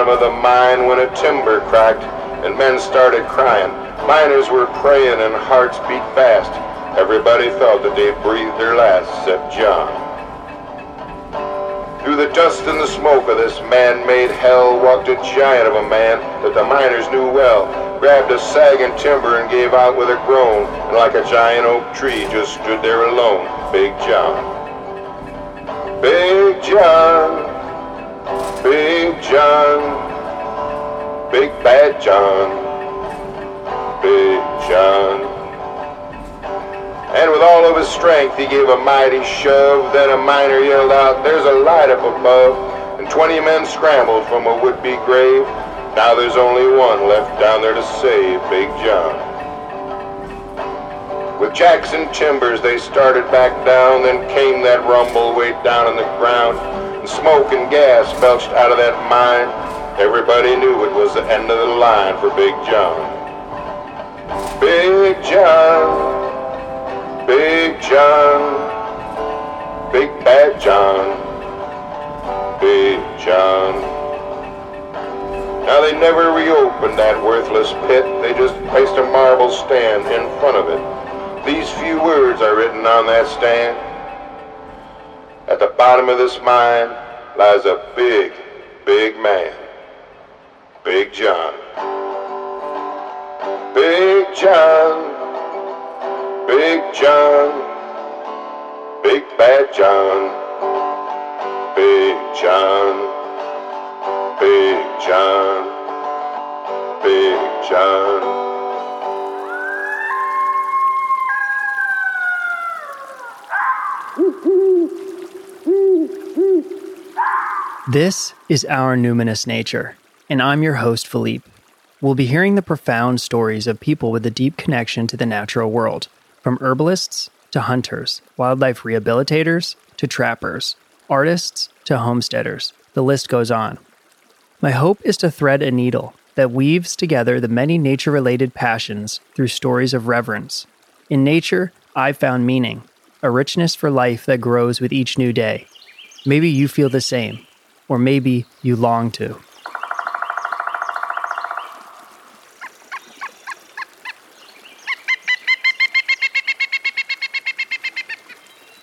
bottom of the mine when a timber cracked and men started crying. Miners were praying and hearts beat fast. Everybody thought that they breathed their last except John. Through the dust and the smoke of this man-made hell walked a giant of a man that the miners knew well. Grabbed a sagging timber and gave out with a groan, and like a giant oak tree just stood there alone, Big John. Big John, Big John, Big Bad John, Big John. And with all of his strength, he gave a mighty shove. Then a miner yelled out, There's a light up above. And 20 men scrambled from a would-be grave. Now there's only one left down there to save Big John. With jacks and timbers, they started back down. Then came that rumble way down on the ground. And smoke and gas belched out of that mine. Everybody knew it was the end of the line for Big John. Big John. Big John, Big Bad John, Big John. Now they never reopened that worthless pit, they just placed a marble stand in front of it. These few words are written on that stand. At the bottom of this mine lies a big, big man. Big John. Big John. Big John, Big Bad John, Big John, Big John, Big John. This is Our Numinous Nature, and I'm your host, Philippe. We'll be hearing the profound stories of people with a deep connection to the natural world from herbalists to hunters, wildlife rehabilitators to trappers, artists to homesteaders, the list goes on. My hope is to thread a needle that weaves together the many nature related passions through stories of reverence. In nature, I found meaning, a richness for life that grows with each new day. Maybe you feel the same, or maybe you long to.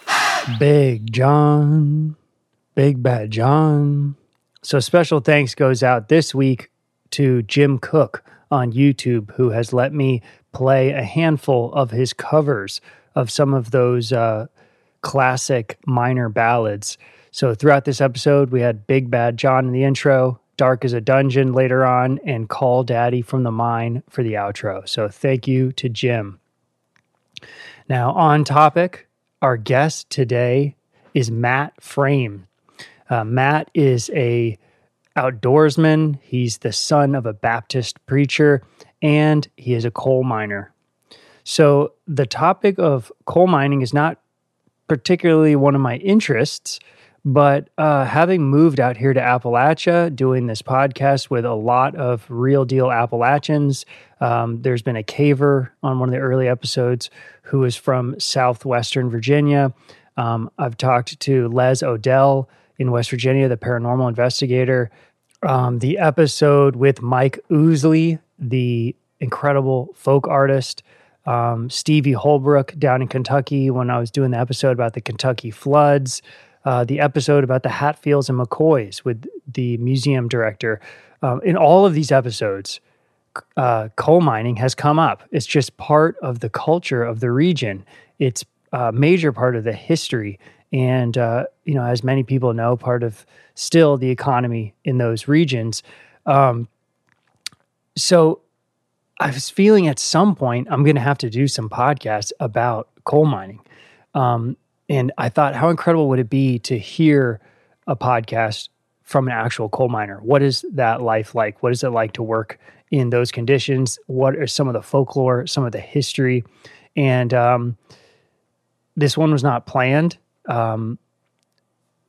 Big John, Big Bad John. So, special thanks goes out this week to Jim Cook on YouTube, who has let me play a handful of his covers of some of those uh, classic miner ballads. So, throughout this episode, we had Big Bad John in the intro, Dark as a Dungeon later on, and Call Daddy from the Mine for the outro. So, thank you to Jim. Now, on topic, our guest today is Matt Frame. Uh, Matt is a outdoorsman. He's the son of a Baptist preacher, and he is a coal miner. So the topic of coal mining is not particularly one of my interests, but uh, having moved out here to Appalachia, doing this podcast with a lot of real deal Appalachians, um, there's been a caver on one of the early episodes who is from southwestern Virginia. Um, I've talked to Les Odell in West Virginia, the paranormal investigator. Um, the episode with Mike Ousley, the incredible folk artist. Um, Stevie Holbrook down in Kentucky when I was doing the episode about the Kentucky floods uh, the episode about the Hatfields and McCoys with the museum director. Um, in all of these episodes, uh, coal mining has come up. It's just part of the culture of the region. It's a major part of the history, and uh, you know, as many people know, part of still the economy in those regions. Um, so, I was feeling at some point I'm going to have to do some podcasts about coal mining. Um, and I thought, how incredible would it be to hear a podcast from an actual coal miner? What is that life like? What is it like to work in those conditions? What are some of the folklore, some of the history? And um, this one was not planned. Um,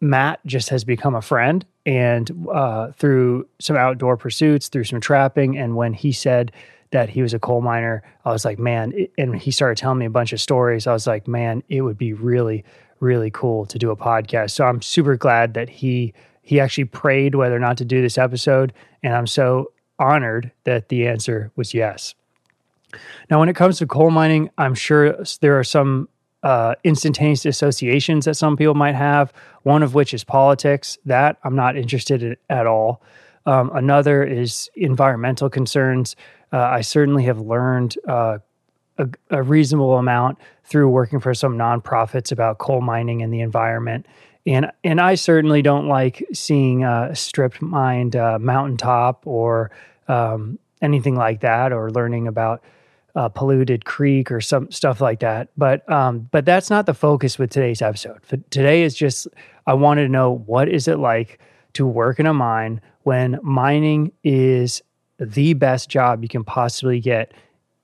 Matt just has become a friend, and uh, through some outdoor pursuits, through some trapping, and when he said that he was a coal miner, I was like, man, and he started telling me a bunch of stories. I was like, man, it would be really, really cool to do a podcast. So I'm super glad that he he actually prayed whether or not to do this episode. And I'm so honored that the answer was yes. Now, when it comes to coal mining, I'm sure there are some uh, instantaneous associations that some people might have, one of which is politics. That I'm not interested in at all. Um, another is environmental concerns. Uh, I certainly have learned uh, a, a, reasonable amount through working for some nonprofits about coal mining and the environment. And, and I certainly don't like seeing a stripped mined uh, mountaintop or um, anything like that, or learning about uh, polluted creek or some stuff like that. But um, but that's not the focus with today's episode. For today is just I wanted to know what is it like to work in a mine when mining is the best job you can possibly get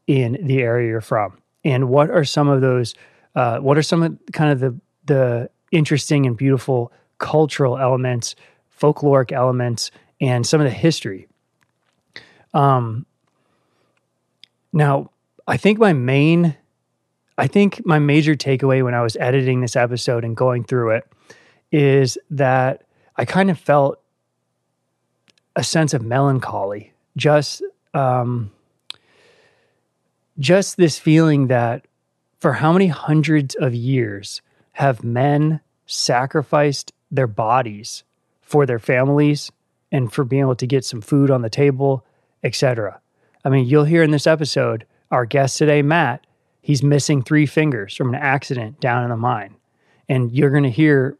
in the area you're from, and what are some of those? Uh, what are some of kind of the the interesting and beautiful cultural elements, folkloric elements, and some of the history. Um, now, I think my main, I think my major takeaway when I was editing this episode and going through it is that I kind of felt a sense of melancholy, just, um, just this feeling that for how many hundreds of years have men sacrificed their bodies for their families and for being able to get some food on the table, etc. I mean, you'll hear in this episode our guest today, Matt, he's missing three fingers from an accident down in the mine. And you're going to hear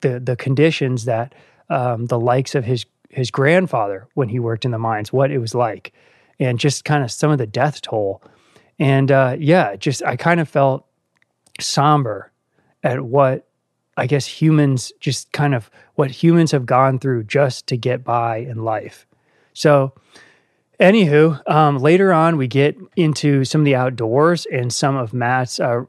the the conditions that um, the likes of his his grandfather when he worked in the mines, what it was like, and just kind of some of the death toll. And uh, yeah, just I kind of felt somber at what I guess humans just kind of what humans have gone through just to get by in life. So Anywho, um, later on, we get into some of the outdoors and some of Matt's uh,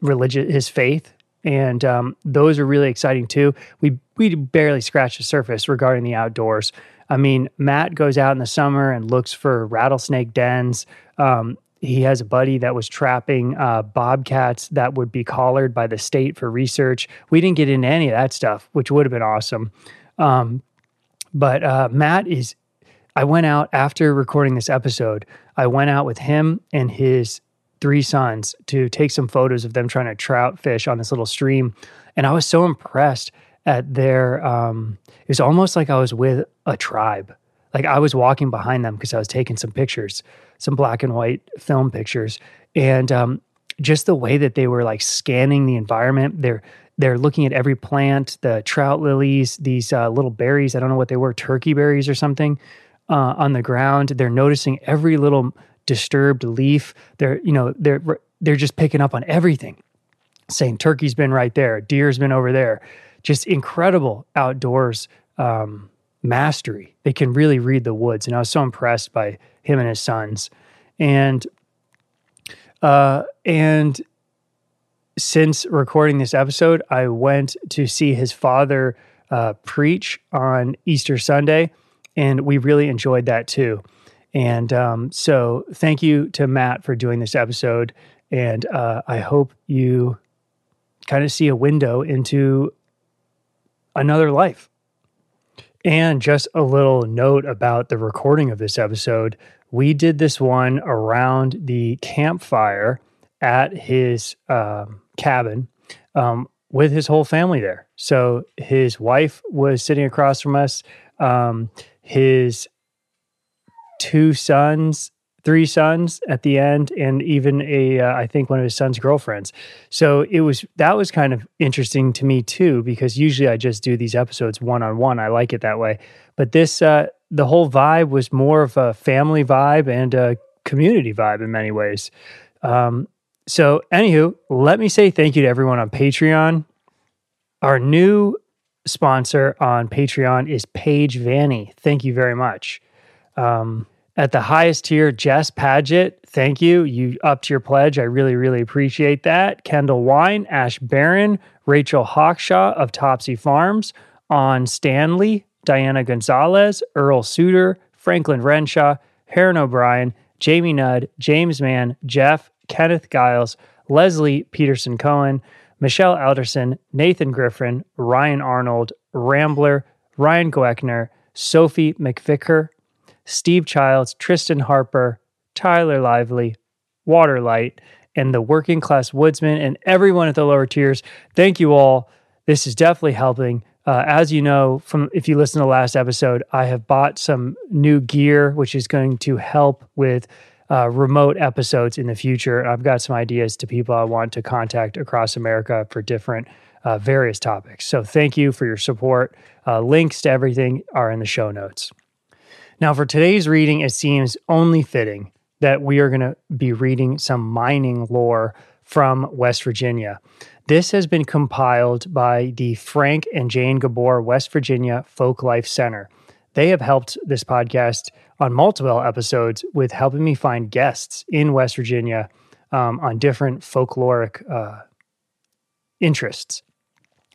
religion, his faith, and um, those are really exciting too. We we barely scratched the surface regarding the outdoors. I mean, Matt goes out in the summer and looks for rattlesnake dens. Um, he has a buddy that was trapping uh, bobcats that would be collared by the state for research. We didn't get into any of that stuff, which would have been awesome. Um, but uh, Matt is I went out after recording this episode. I went out with him and his three sons to take some photos of them trying to trout fish on this little stream. And I was so impressed at their, um, it was almost like I was with a tribe. Like I was walking behind them because I was taking some pictures, some black and white film pictures. And um, just the way that they were like scanning the environment, they're, they're looking at every plant, the trout lilies, these uh, little berries. I don't know what they were, turkey berries or something uh, on the ground. They're noticing every little disturbed leaf. They're you know they're they're just picking up on everything. Saying turkey's been right there, deer's been over there. Just incredible outdoors um, mastery. They can really read the woods, and I was so impressed by him and his sons. And uh, and since recording this episode, I went to see his father uh, preach on Easter Sunday and we really enjoyed that too. And um, so, thank you to Matt for doing this episode. And uh, I hope you kind of see a window into another life. And just a little note about the recording of this episode. We did this one around the campfire at his um, cabin um, with his whole family there. So his wife was sitting across from us. Um, his two sons, three sons at the end, and even a uh, I think one of his son's girlfriends. So it was that was kind of interesting to me too because usually I just do these episodes one on one. I like it that way, but this uh, the whole vibe was more of a family vibe and a community vibe in many ways. Um, so, anywho, let me say thank you to everyone on Patreon. Our new sponsor on Patreon is Paige Vanny. Thank you very much. Um, at the highest tier, Jess Paget, thank you. You upped your pledge. I really, really appreciate that. Kendall Wine, Ash Barron, Rachel Hawkshaw of Topsy Farms, On Stanley, Diana Gonzalez, Earl Suter, Franklin Renshaw, Heron O'Brien, Jamie Nudd, James Mann, Jeff, Kenneth Giles, Leslie Peterson Cohen, Michelle Alderson, Nathan Griffin, Ryan Arnold, Rambler, Ryan Goeckner, Sophie McVicker, Steve Childs, Tristan Harper, Tyler Lively, Waterlight, and the Working Class Woodsman, and everyone at the lower tiers. Thank you all. This is definitely helping. Uh, as you know from if you listen to the last episode, I have bought some new gear, which is going to help with uh, remote episodes in the future. I've got some ideas to people I want to contact across America for different uh, various topics. So thank you for your support. Uh, links to everything are in the show notes. Now, for today's reading, it seems only fitting that we are going to be reading some mining lore from West Virginia. This has been compiled by the Frank and Jane Gabor West Virginia Folk Life Center. They have helped this podcast on multiple episodes with helping me find guests in West Virginia um, on different folkloric uh, interests.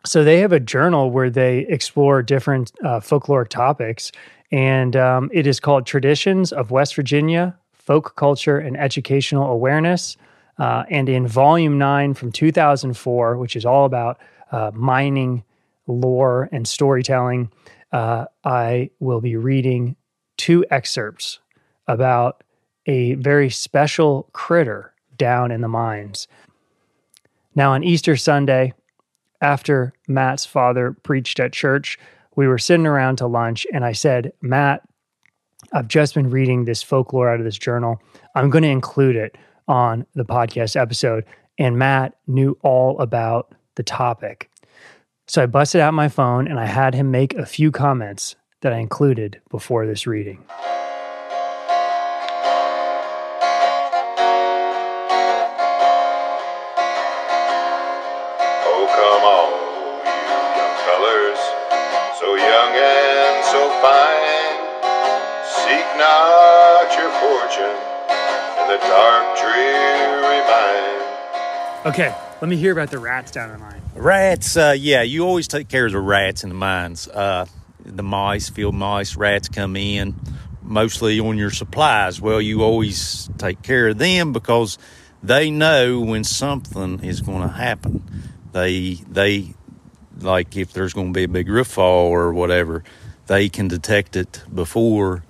So they have a journal where they explore different uh, folkloric topics, and um, it is called Traditions of West Virginia Folk Culture and Educational Awareness. Uh, and in volume nine from 2004, which is all about uh, mining lore and storytelling, uh, I will be reading two excerpts about a very special critter down in the mines. Now, on Easter Sunday, after Matt's father preached at church, we were sitting around to lunch, and I said, Matt, I've just been reading this folklore out of this journal. I'm going to include it on the podcast episode. And Matt knew all about the topic. So I busted out my phone and I had him make a few comments that I included before this reading. Dark, dreary mine. Okay, let me hear about the rats down in the mine. Rats, uh, yeah, you always take care of the rats in the mines. Uh, the mice, field mice, rats come in mostly on your supplies. Well, you always take care of them because they know when something is going to happen. They, they, like if there's going to be a big roof fall or whatever, they can detect it before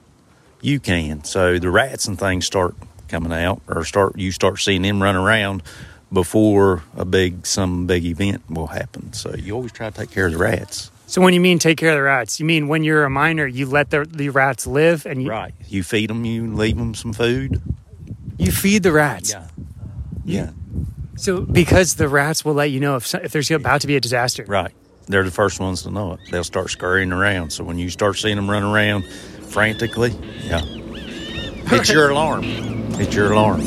you can. So the rats and things start coming out or start, you start seeing them run around before a big, some big event will happen. So you always try to take care of the rats. So when you mean take care of the rats, you mean when you're a miner, you let the, the rats live and you, Right. You feed them, you leave them some food. you feed the rats. Yeah. Yeah. So because the rats will let you know if if there's about to be a disaster. Right. They're the first ones to know it. They'll start scurrying around. So when you start seeing them run around frantically, yeah. It's your alarm. It's your alarm.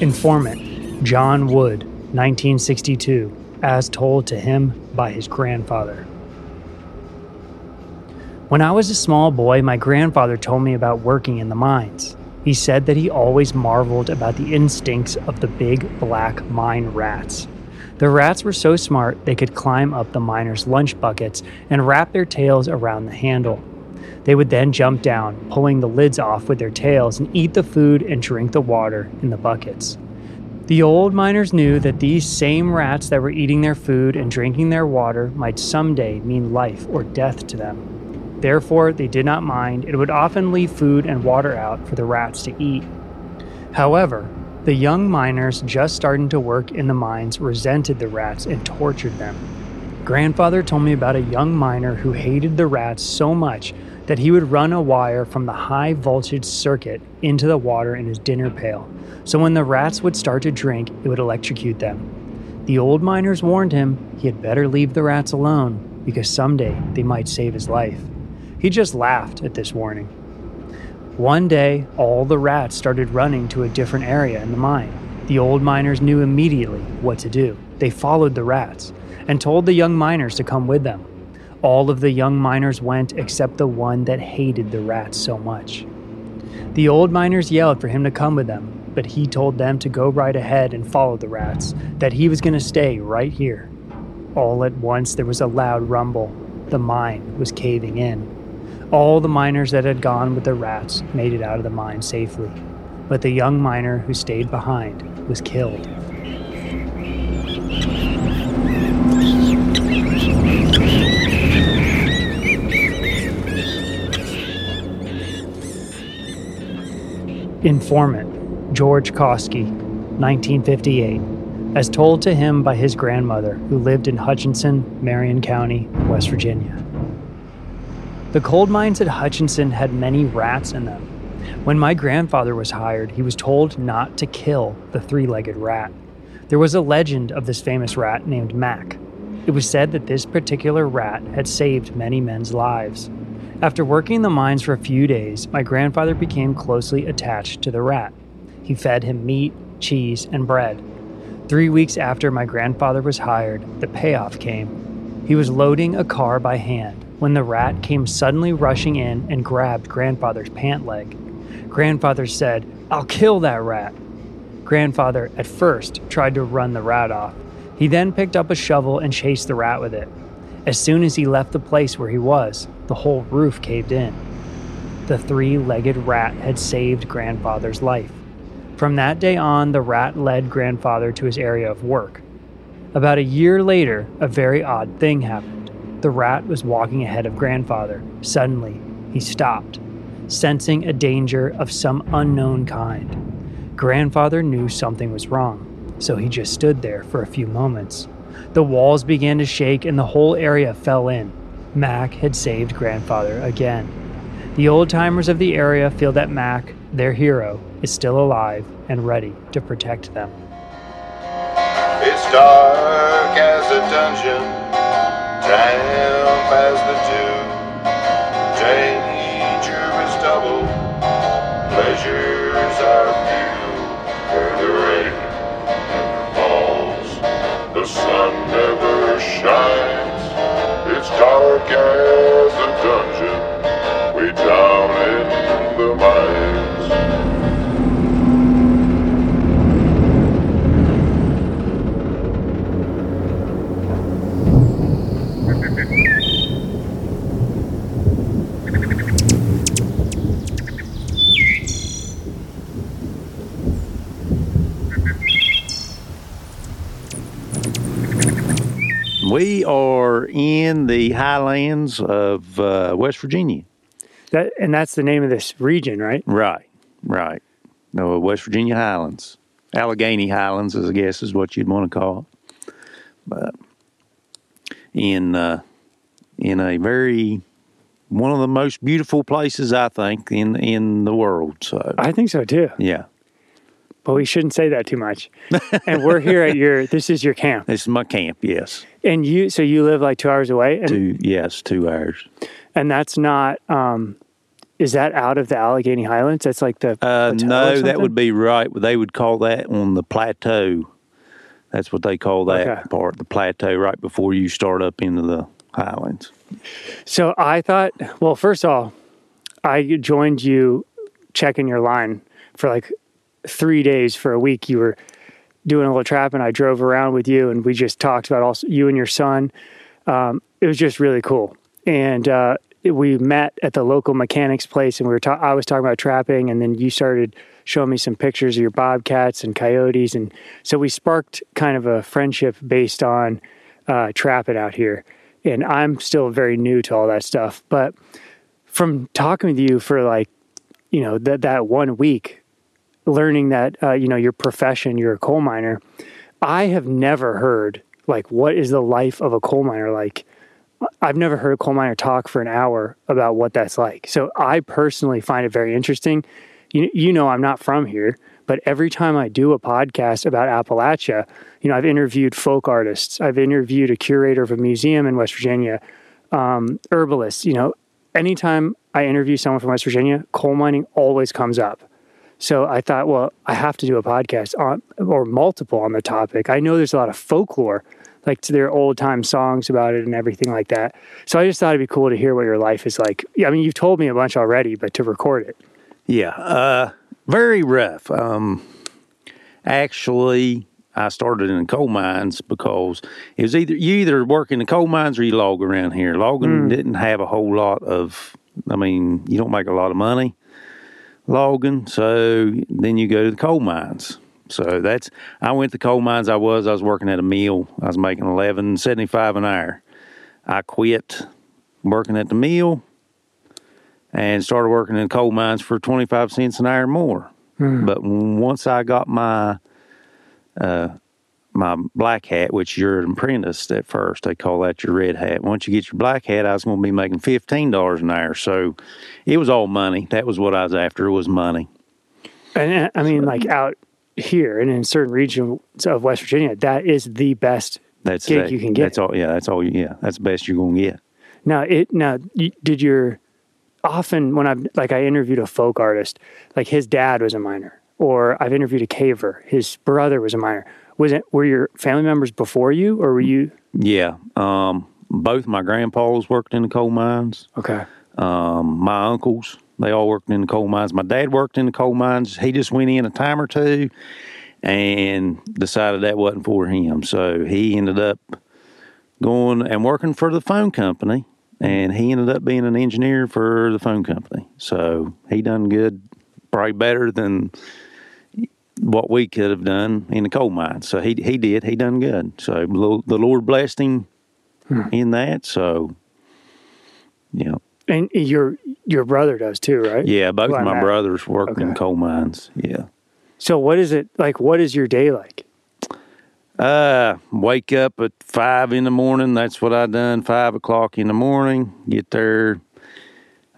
Informant John Wood, 1962, as told to him by his grandfather. When I was a small boy, my grandfather told me about working in the mines. He said that he always marveled about the instincts of the big black mine rats. The rats were so smart they could climb up the miners' lunch buckets and wrap their tails around the handle. They would then jump down, pulling the lids off with their tails, and eat the food and drink the water in the buckets. The old miners knew that these same rats that were eating their food and drinking their water might someday mean life or death to them. Therefore, they did not mind and would often leave food and water out for the rats to eat. However, the young miners just starting to work in the mines resented the rats and tortured them. Grandfather told me about a young miner who hated the rats so much that he would run a wire from the high voltage circuit into the water in his dinner pail. So when the rats would start to drink, it would electrocute them. The old miners warned him he had better leave the rats alone because someday they might save his life. He just laughed at this warning. One day, all the rats started running to a different area in the mine. The old miners knew immediately what to do. They followed the rats and told the young miners to come with them. All of the young miners went except the one that hated the rats so much. The old miners yelled for him to come with them, but he told them to go right ahead and follow the rats, that he was going to stay right here. All at once there was a loud rumble. The mine was caving in. All the miners that had gone with the rats made it out of the mine safely, but the young miner who stayed behind was killed. Informant George Kosky, 1958, as told to him by his grandmother who lived in Hutchinson, Marion County, West Virginia. The coal mines at Hutchinson had many rats in them. When my grandfather was hired, he was told not to kill the three legged rat. There was a legend of this famous rat named Mac. It was said that this particular rat had saved many men's lives. After working the mines for a few days, my grandfather became closely attached to the rat. He fed him meat, cheese, and bread. Three weeks after my grandfather was hired, the payoff came. He was loading a car by hand when the rat came suddenly rushing in and grabbed grandfather's pant leg. Grandfather said, I'll kill that rat. Grandfather, at first, tried to run the rat off. He then picked up a shovel and chased the rat with it. As soon as he left the place where he was, the whole roof caved in. The three legged rat had saved grandfather's life. From that day on, the rat led grandfather to his area of work. About a year later, a very odd thing happened. The rat was walking ahead of grandfather. Suddenly, he stopped, sensing a danger of some unknown kind. Grandfather knew something was wrong, so he just stood there for a few moments. The walls began to shake and the whole area fell in. Mac had saved grandfather again. The old timers of the area feel that Mac, their hero, is still alive and ready to protect them. It's dark as a dungeon, damp as the dew. Danger is double, pleasures are few. Where the rain never falls, the sun never shines. It's dark as We are in the highlands of uh, West Virginia. That and that's the name of this region, right? Right, right. No, West Virginia Highlands. Allegheny Highlands, as I guess is what you'd want to call it. But in uh, in a very one of the most beautiful places I think in in the world. So I think so too. yeah, But we shouldn't say that too much. and we're here at your this is your camp. this is my camp. Yes, And you so you live like 2 hours away and two yes two hours. and that's not um is that out of the Allegheny Highlands? That's like the Uh, no, that would be right. They would call that on the plateau. That's what they call that Okay. part, the plateau, right before you start up into the highlands. So I thought, well, first of all, I joined you checking your line for like three days for a week. You were doing a little trap, and I drove around with you, and we just talked about also you and your son. Um, it was just really cool, and uh, we met at the local mechanics place, and we were ta- I was talking about trapping, and then you started showing me some pictures of your bobcats and coyotes, and so we sparked kind of a friendship based on uh, trapping out here. And I'm still very new to all that stuff, but from talking with you for like, you know, that that one week, learning that uh, you know your profession, you're a coal miner. I have never heard like what is the life of a coal miner like. I've never heard a coal miner talk for an hour about what that's like. So I personally find it very interesting. You, you know, I'm not from here, but every time I do a podcast about Appalachia, you know, I've interviewed folk artists, I've interviewed a curator of a museum in West Virginia, um, herbalists. You know, anytime I interview someone from West Virginia, coal mining always comes up. So I thought, well, I have to do a podcast on or multiple on the topic. I know there's a lot of folklore, like to their old time songs about it and everything like that. So I just thought it'd be cool to hear what your life is like. I mean, you've told me a bunch already, but to record it. Yeah, uh, very rough. Um, actually, I started in coal mines because it was either you either work in the coal mines or you log around here. Logging didn't have a whole lot of. I mean, you don't make a lot of money logging, so then you go to the coal mines. So that's I went to the coal mines. I was I was working at a mill. I was making eleven seventy five an hour. I quit working at the mill and started working in coal mines for 25 cents an hour more. But once I got my uh, my black hat, which you're an apprentice at first, they call that your red hat. Once you get your black hat, I was going to be making fifteen dollars an hour. So it was all money. That was what I was after. It was money. And uh, I mean, like out here and in certain regions of West Virginia, that is the best That's gig that- you can get. That's all. Yeah, that's all. Yeah, that's the best you're going to get. Now, it now did your often when I've like I interviewed a folk artist, like his dad was a miner, or I've interviewed a caver, his brother was a miner. Was it were your family members before you, or were you Yeah. Um, both my grandpas worked in the coal mines. okay? Um, my uncles, they all worked in the coal mines. My dad worked in the coal mines. He just went in a time or two and decided that wasn't for him. So he ended up going and working for the phone company. And he ended up being an engineer for the phone company. So he done good, probably better than what we could have done in the coal mine. So he he did. He done good. So the Lord- blessed him in that. So yeah. And your your brother does too, right? Yeah, both Well, of my Matt. brothers worked in coal mines. Yeah. So what is it like? What is your day like? Uh, wake up at five in the morning. That's what I done. Five o'clock in the morning. Get there.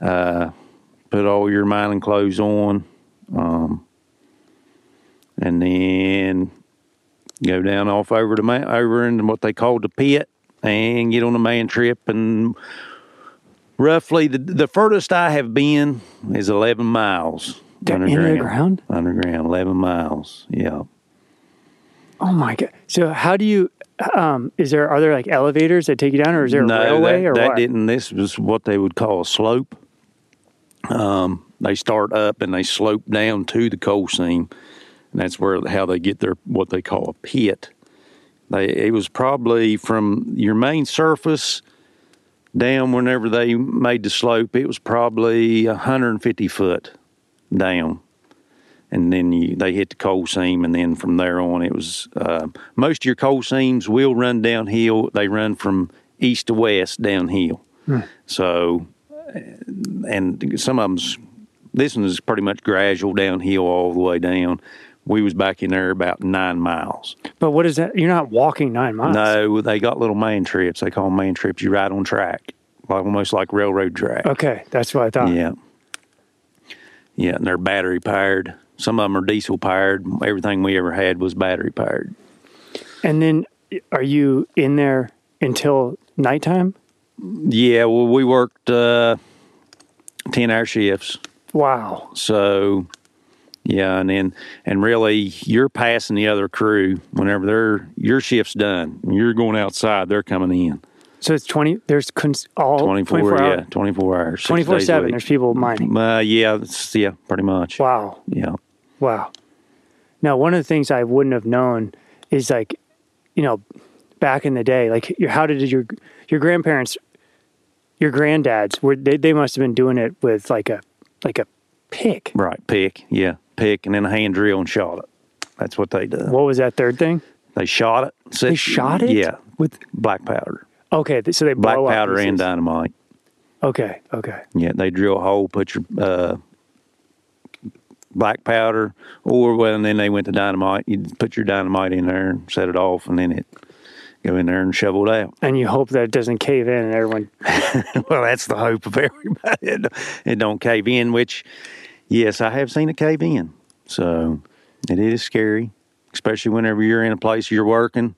Uh, put all your mining clothes on. Um, and then go down off over to over into what they call the pit and get on a man trip and roughly the the furthest I have been is eleven miles In the ground? Underground, eleven miles. Yeah. Oh my god! So how do you? Um, is there are there like elevators that take you down, or is there a railway that, or that what? didn't. This was what they would call a slope. Um, they start up and they slope down to the coal seam, and that's where how they get their what they call a pit. They it was probably from your main surface down whenever they made the slope. It was probably 150 foot down. And then you, they hit the coal seam, and then from there on, it was uh, most of your coal seams will run downhill. They run from east to west downhill. So, and some of them's this one is pretty much gradual downhill all the way down. We was back in there about nine miles. But what is that? You're not walking nine miles. No, they got little man trips. They call them man trips. You ride on track, like almost like railroad track. Okay, that's what I thought. Yeah. Yeah, and they're battery powered. Some of them are diesel powered. Everything we ever had was battery powered. And then are you in there until nighttime? Yeah, well, we worked uh, 10 hour shifts. Wow. So, yeah, and then, and really, you're passing the other crew whenever their your shift's done. You're going outside, they're coming in. So it's 20, there's cons- all 24, 24 yeah, 24 hours. twenty four seven. There's people mining. Uh, yeah, yeah, pretty much. Wow. Yeah. Wow. Now, one of the things I wouldn't have known is like, you know, back in the day, like, your, how did your your grandparents, your granddads, were they, they must have been doing it with like a like a pick. Right, pick, yeah, pick, and then a hand drill and shot it. That's what they did. What was that third thing? They shot it. They shot it Yeah, with black powder, okay. So they black blow up powder and dynamite. Okay. Okay. Yeah, they drill a hole, put your uh, black powder, or well, and then they went to dynamite. You put your dynamite in there and set it off, and then it go in there and shovel it out. And you hope that it doesn't cave in and everyone. well, that's the hope of everybody. It don't cave in, which, yes, I have seen it cave in. So it is scary, especially whenever you're in a place you're working.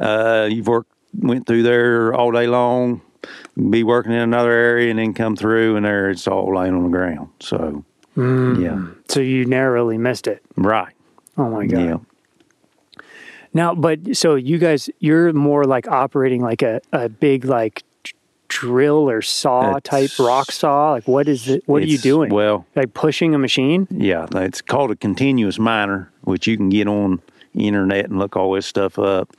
Uh, you've worked, went through there all day long, be working in another area, and then come through, and there it's all laying on the ground. So, yeah, So you narrowly missed it. right. Oh my god. Yeah. Now, but so you guys, you're more like operating like a, a big like drill or saw type rock saw. Like what is it? What are you doing? Well, like pushing a machine? Yeah, it's called a continuous miner, which you can get on internet and look all this stuff up.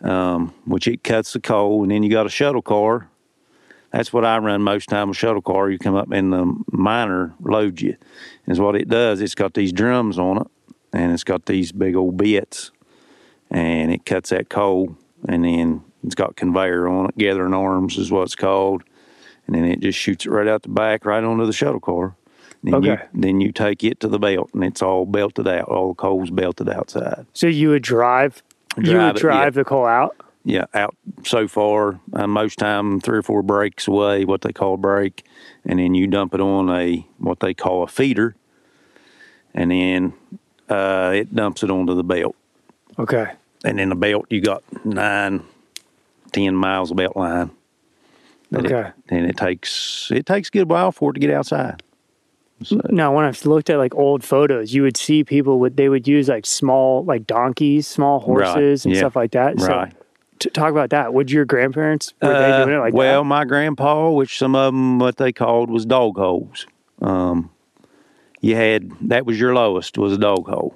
Um, which it cuts the coal, and then you got a shuttle car. That's what I run most time. A shuttle car, you come up and the miner loads you. Is what it does. It's got these drums on it, and it's got these big old bits, and it cuts that coal, and then it's got conveyor on it. Gathering arms is what it's called, and then it just shoots it right out the back, right onto the shuttle car Then you Okay. then you take it to the belt, and it's all belted out. All the coals belted outside. So you would drive, you would it, drive yeah. the coal out. Yeah, out so far. Uh, most time, three or four breaks away, what they call a break, and then you dump it on a what they call a feeder, and then uh, it dumps it onto the belt. Okay. And in the belt, you got nine, ten miles of belt line. That it- Okay. and it takes it takes a good while for it to get outside. So, Now, when I've looked at like old photos, you would see people would they would use like small like donkeys, small horses, and yeah. stuff like that. So, Right. t- talk about that. Would your grandparents were they Uh, doing it like well, that? my grandpa, which some of them what they called was dog holes. Um, you had that was your lowest was a dog hole.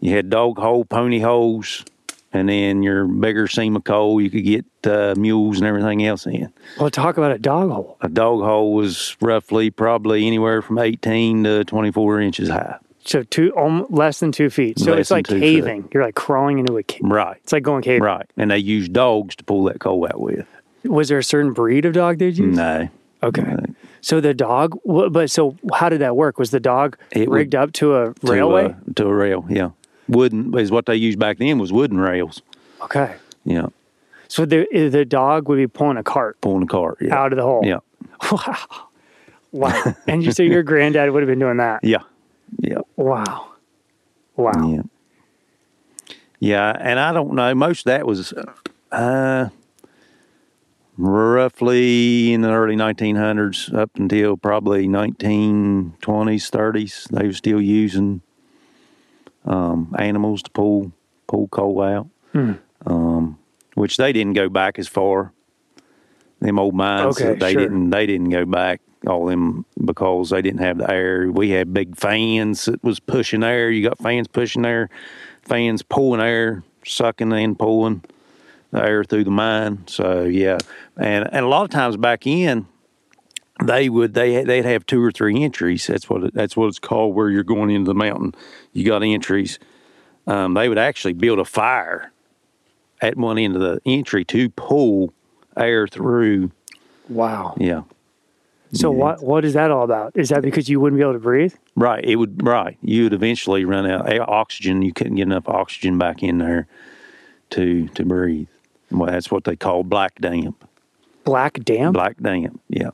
You had dog hole, pony holes, and then your bigger seam of coal you could get uh, mules and everything else in. Well, talk about a dog hole. A dog hole was roughly probably anywhere from 18 to 24 inches high. So two, um, less than two feet. So Less it's like caving. You're like crawling into a cave. Right. It's like going caving. Right. And they used dogs to pull that coal out with. Was there a certain breed of dog they'd use? No. Okay. No. So the dog, but so how did that work? Was the dog It would- rigged up to a To, railway? uh, to a rail, yeah. Wooden is what they used back then was wooden rails. okay. Yeah. So the the dog would be pulling a cart Pulling a cart. Yeah. out of the hole. Yeah. Wow. Wow. and you so your granddad would have been doing that. Yeah. Yeah. Wow. Wow. Yeah. Yeah, and I don't know. Most of that was uh, roughly in the early 1900s up until probably 1920s, 30s. They were still using um, animals to pull pull coal out, Hmm. um, which they didn't go back as far. Them old mines, Okay, they sure. didn't. They didn't go back all them because they didn't have the air. We had big fans that was pushing air. You got fans pushing air, fans pulling air, sucking and pulling the air through the mine. So yeah, and and a lot of times back in, they would they they'd have two or three entries. That's what it, that's what it's called. Where you're going into the mountain, you got entries. Um, they would actually build a fire at one end of the entry to pull air through. Wow. Yeah, So Yeah. what what is that all about? Is that because you wouldn't be able to breathe? right. It would right. You would eventually run out of oxygen. You couldn't get enough oxygen back in there to to breathe. Well, that's what they call black damp. Black damp? Black damp. Yeah.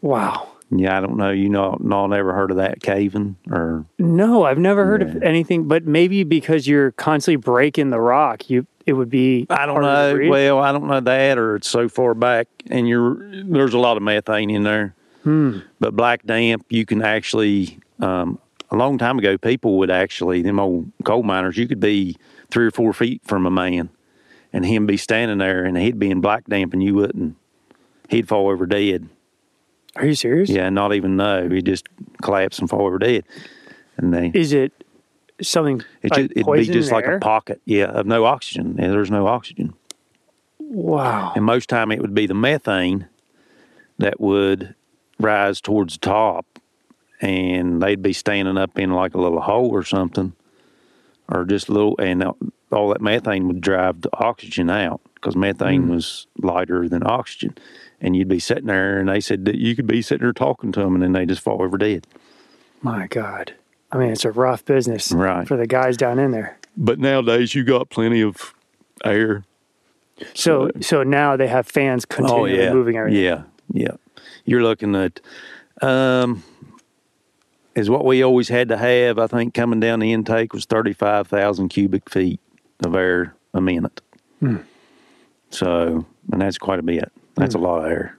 Wow. Yeah, I don't know. You know, no, never heard of that caving or No, I've never heard of anything, but maybe because you're constantly breaking the rock, you it would be I don't know. Well, I don't know that, or it's so far back, and you're there's a lot of methane in there. Hmm. But black damp, you can actually. Um, a long time ago, people would actually them old coal miners. You could be three or four feet from a man, and him be standing there, and he'd be in black damp, and you wouldn't. He'd fall over dead. Are you serious? Yeah, not even know. He'd just collapse and fall over dead. And they Is it something it like it'd be just like air? a pocket, yeah, of no oxygen. And there's no oxygen. Wow. And most time it would be the methane that would rise towards the top and they'd be standing up in like a little hole or something or just a little and all that methane would drive the oxygen out because methane hmm. was lighter than oxygen and you'd be sitting there and they said that you could be sitting there talking to them and then they just fall over dead My God. I mean, it's a rough business Right. for the guys down in there. but nowadays you got plenty of air So so now they have fans continually moving everything. Oh, Yeah, yeah. You're looking at um is what we always had to have, I think coming down the intake was thirty five thousand cubic feet of air a minute. Hmm. So and that's quite a bit. That's a lot of air.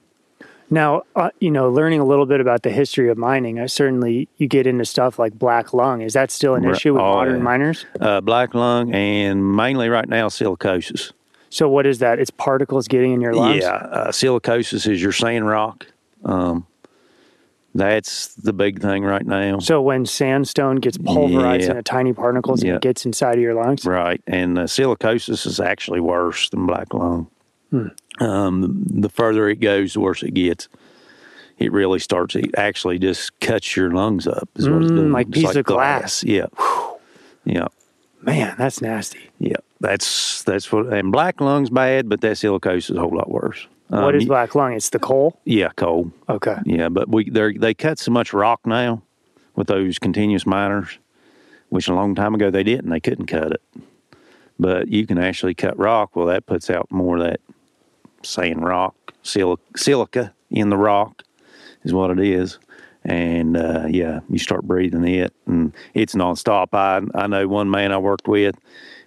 Now, uh, you know, learning a little bit about the history of mining, I certainly you get into stuff like black lung. Is that still an issue with Oh, modern yeah. miners? Uh, black lung and mainly right now silicosis. So what is that? It's particles getting in your lungs. Yeah, uh, silicosis is your sand rock. Um, that's the big thing right now. So when sandstone gets pulverized Yeah. into tiny particles and Yeah. it gets inside of your lungs. Right, and uh, silicosis is actually worse than black lung. Hmm. Um, the further it goes, the worse it gets. It really starts. It actually just cuts your lungs up. Is what it's Mm, doing. like piece of glass. Yeah, yeah, Man, that's nasty. yeah. That's that's what. And black lung's bad, but that silicosis is a whole lot worse. what Um, is y- black lung? It's the coal. Yeah, coal. Okay. Yeah, but we they they cut so much rock now with those continuous miners, which a long time ago they didn't. They couldn't cut it, but you can actually cut rock. Well, that puts out more of that sand rock, silica, silica in the rock is what it is. And uh, yeah, you start breathing it, and it's nonstop. I I know one man I worked with,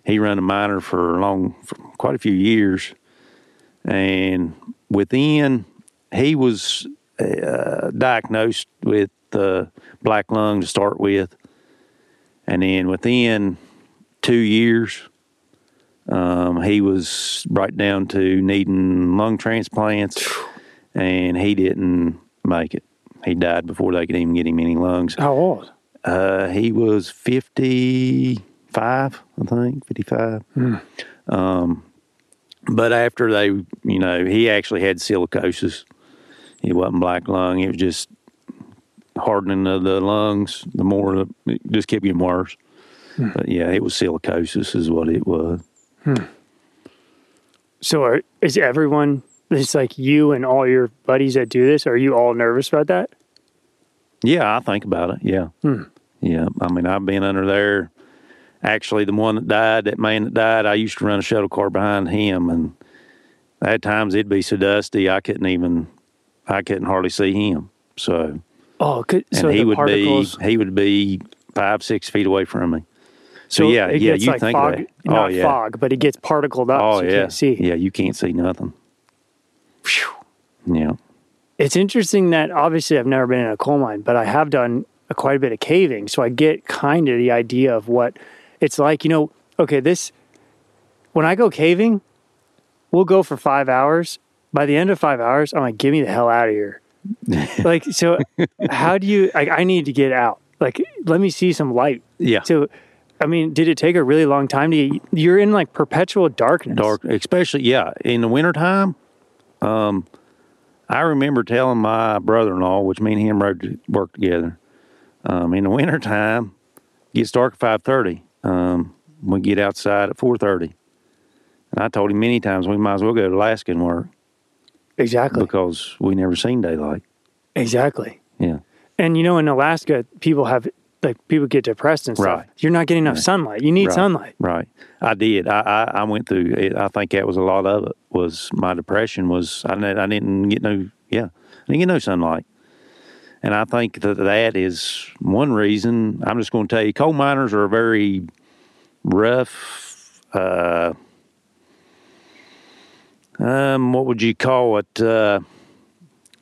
he ran a miner for a long, for quite a few years, and within he was uh, diagnosed with uh, black lung to start with, and then within two years, um, he was right down to needing lung transplants, and he didn't make it. He died before they could even get him any lungs. How old? Uh, he was 55, I think, 55. Um, but after they, you know, he actually had silicosis. It wasn't black lung. It was just hardening of the lungs. The more, it just kept getting worse. But yeah, it was silicosis, is what it was. Hmm. So are, is everyone? It's like you and all your buddies that do this. Are you all nervous about that? Yeah, I think about it. Yeah. Hmm. Yeah. I mean, I've been under there. Actually, the one that died, that man that died, I used to run a shuttle car behind him. And at times it'd be so dusty, I couldn't even, I couldn't hardly see him. So, Oh, could, and so he the would particles. be, he would be five, six feet away from me. So yeah, it yeah, gets you like think fog, that. not Oh, yeah. fog, but it gets particled up. Oh, so you yeah. can't see. Yeah. You can't see nothing. Yeah. It's interesting that obviously I've never been in a coal mine, but I have done a, quite a bit of caving, so I get kind of the idea of what it's like. You know, okay, this when I go caving, we'll go for five hours. By the end of five hours, I'm like, "Get me the hell out of here!" like, so how do you? Like, I need to get out. Like, let me see some light. Yeah. So, I mean, did it take a really long time to get? You're in like perpetual darkness. dark, especially yeah in the wintertime. Um, I remember telling my brother-in-law, which me and him rode to work together. Um, in the wintertime, it gets dark at five thirty. Um, we get outside at four thirty, and I told him many times we might as well go to Alaska and work Exactly. because we never seen daylight. Exactly. Yeah, And you know, in Alaska, people have like people get depressed and stuff. Right. You're not getting enough sunlight. You need Right. sunlight. right. I did. I, I, I went through. It. I think that was a lot of it. Was my depression was I didn't, I didn't get no yeah I didn't get no sunlight. And I think that that is one reason. I'm just going to tell you, coal miners are a very rough. Uh, um, what would you call it? Uh,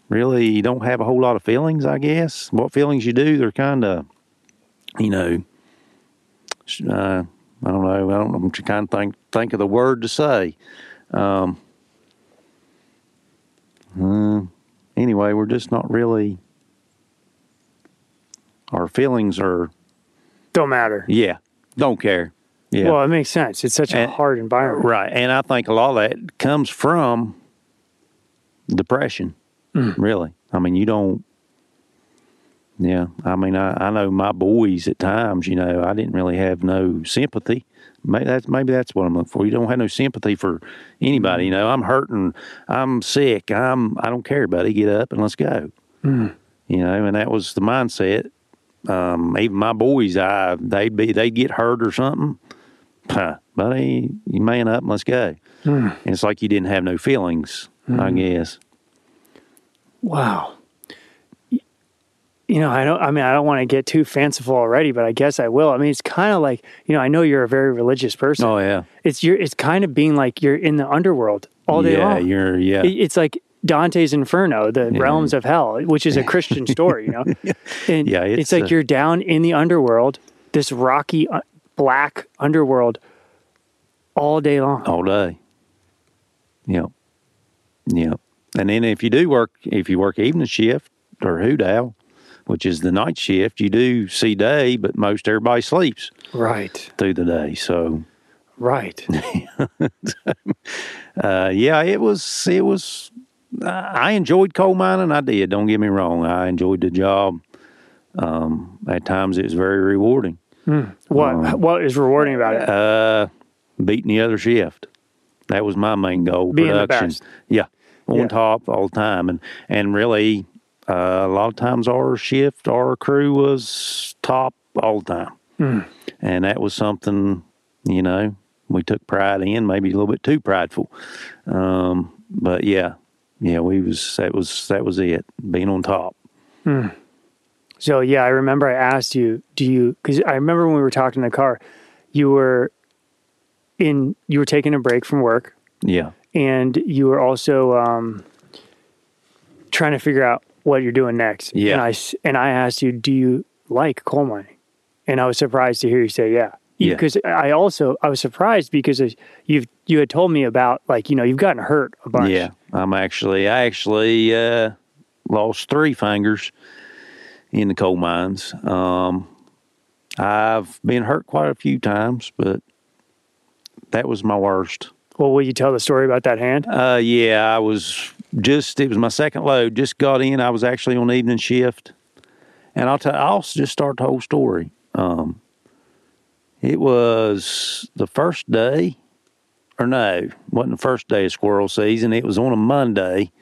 really, you don't have a whole lot of feelings. I guess what feelings you do, they're kind of, you know, uh, I don't know. I don't. I'm trying to think think of the word to say. Um, uh, anyway, we're just not really. Our feelings are Don't matter. yeah, don't care. Yeah, Well, it makes sense. It's such a And- hard environment. right. And I think a lot of that comes from depression. Really, I mean, you don't. Yeah, I mean, I, I know my boys at times. You know, I didn't really have no sympathy. Maybe that's maybe that's what I'm looking for. You don't have no sympathy for anybody. You know, I'm hurting. I'm sick. I'm. I don't care, buddy. Get up and let's go. Hmm. You know, and that was the mindset. Um, even my boys, I they'd be they'd get hurt or something. Huh, buddy, you man up and let's go. Hmm. And it's like you didn't have no feelings. I hmm. guess. Wow. You know, I don't. I mean, I don't want to get too fanciful already, but I guess I will. I mean, it's kind of like you know. I know you're a very religious person. Oh yeah. It's you're. It's kind of being like you're in the underworld all day yeah, long. you're yeah. It- It's like Dante's Inferno, the realms of hell, which is a Christian story, you know. And Yeah, it's, it's, like you're down in the underworld, this rocky uh, black underworld, all day long. all day. Yep. Yep. And then if you do work, if you work evening shift or hoot owl, which is the night shift, you do see day, but most everybody sleeps Right, through the day. So, right. uh, yeah, it was, it was, I enjoyed coal mining. I did. Don't get me wrong. I enjoyed the job. Um, at times it was very rewarding. What what is rewarding about it? Uh, beating the other shift. That was my main goal. Being production. Yeah. on Yeah. top all the time, and and really uh, a lot of times our shift, our crew was top all the time, Hmm. and that was something you know we took pride in, maybe a little bit too prideful, um, but yeah, yeah, we was that was that was it, being on top. So yeah, I remember I asked you, do you? Because I remember when we were talking in the car, you were in, you were taking a break from work, Yeah, and you were also um, trying to figure out what you're doing next. Yeah. And I and I asked you, do you like coal mining? And I was surprised to hear you say yeah. Yeah. Because I also I was surprised because you've you had told me about like you know you've gotten hurt a bunch. Yeah, I'm actually I actually uh, lost three fingers in the coal mines. Um, I've been hurt quite a few times, but that was my worst. Well, will you tell the story about that hand? Uh, yeah, I was just it was my second load. Just got in. I was actually on evening shift, and I'll tell. I'll just start the whole story. Um, it was the first day, or no, wasn't the first day of squirrel season. It was on a Monday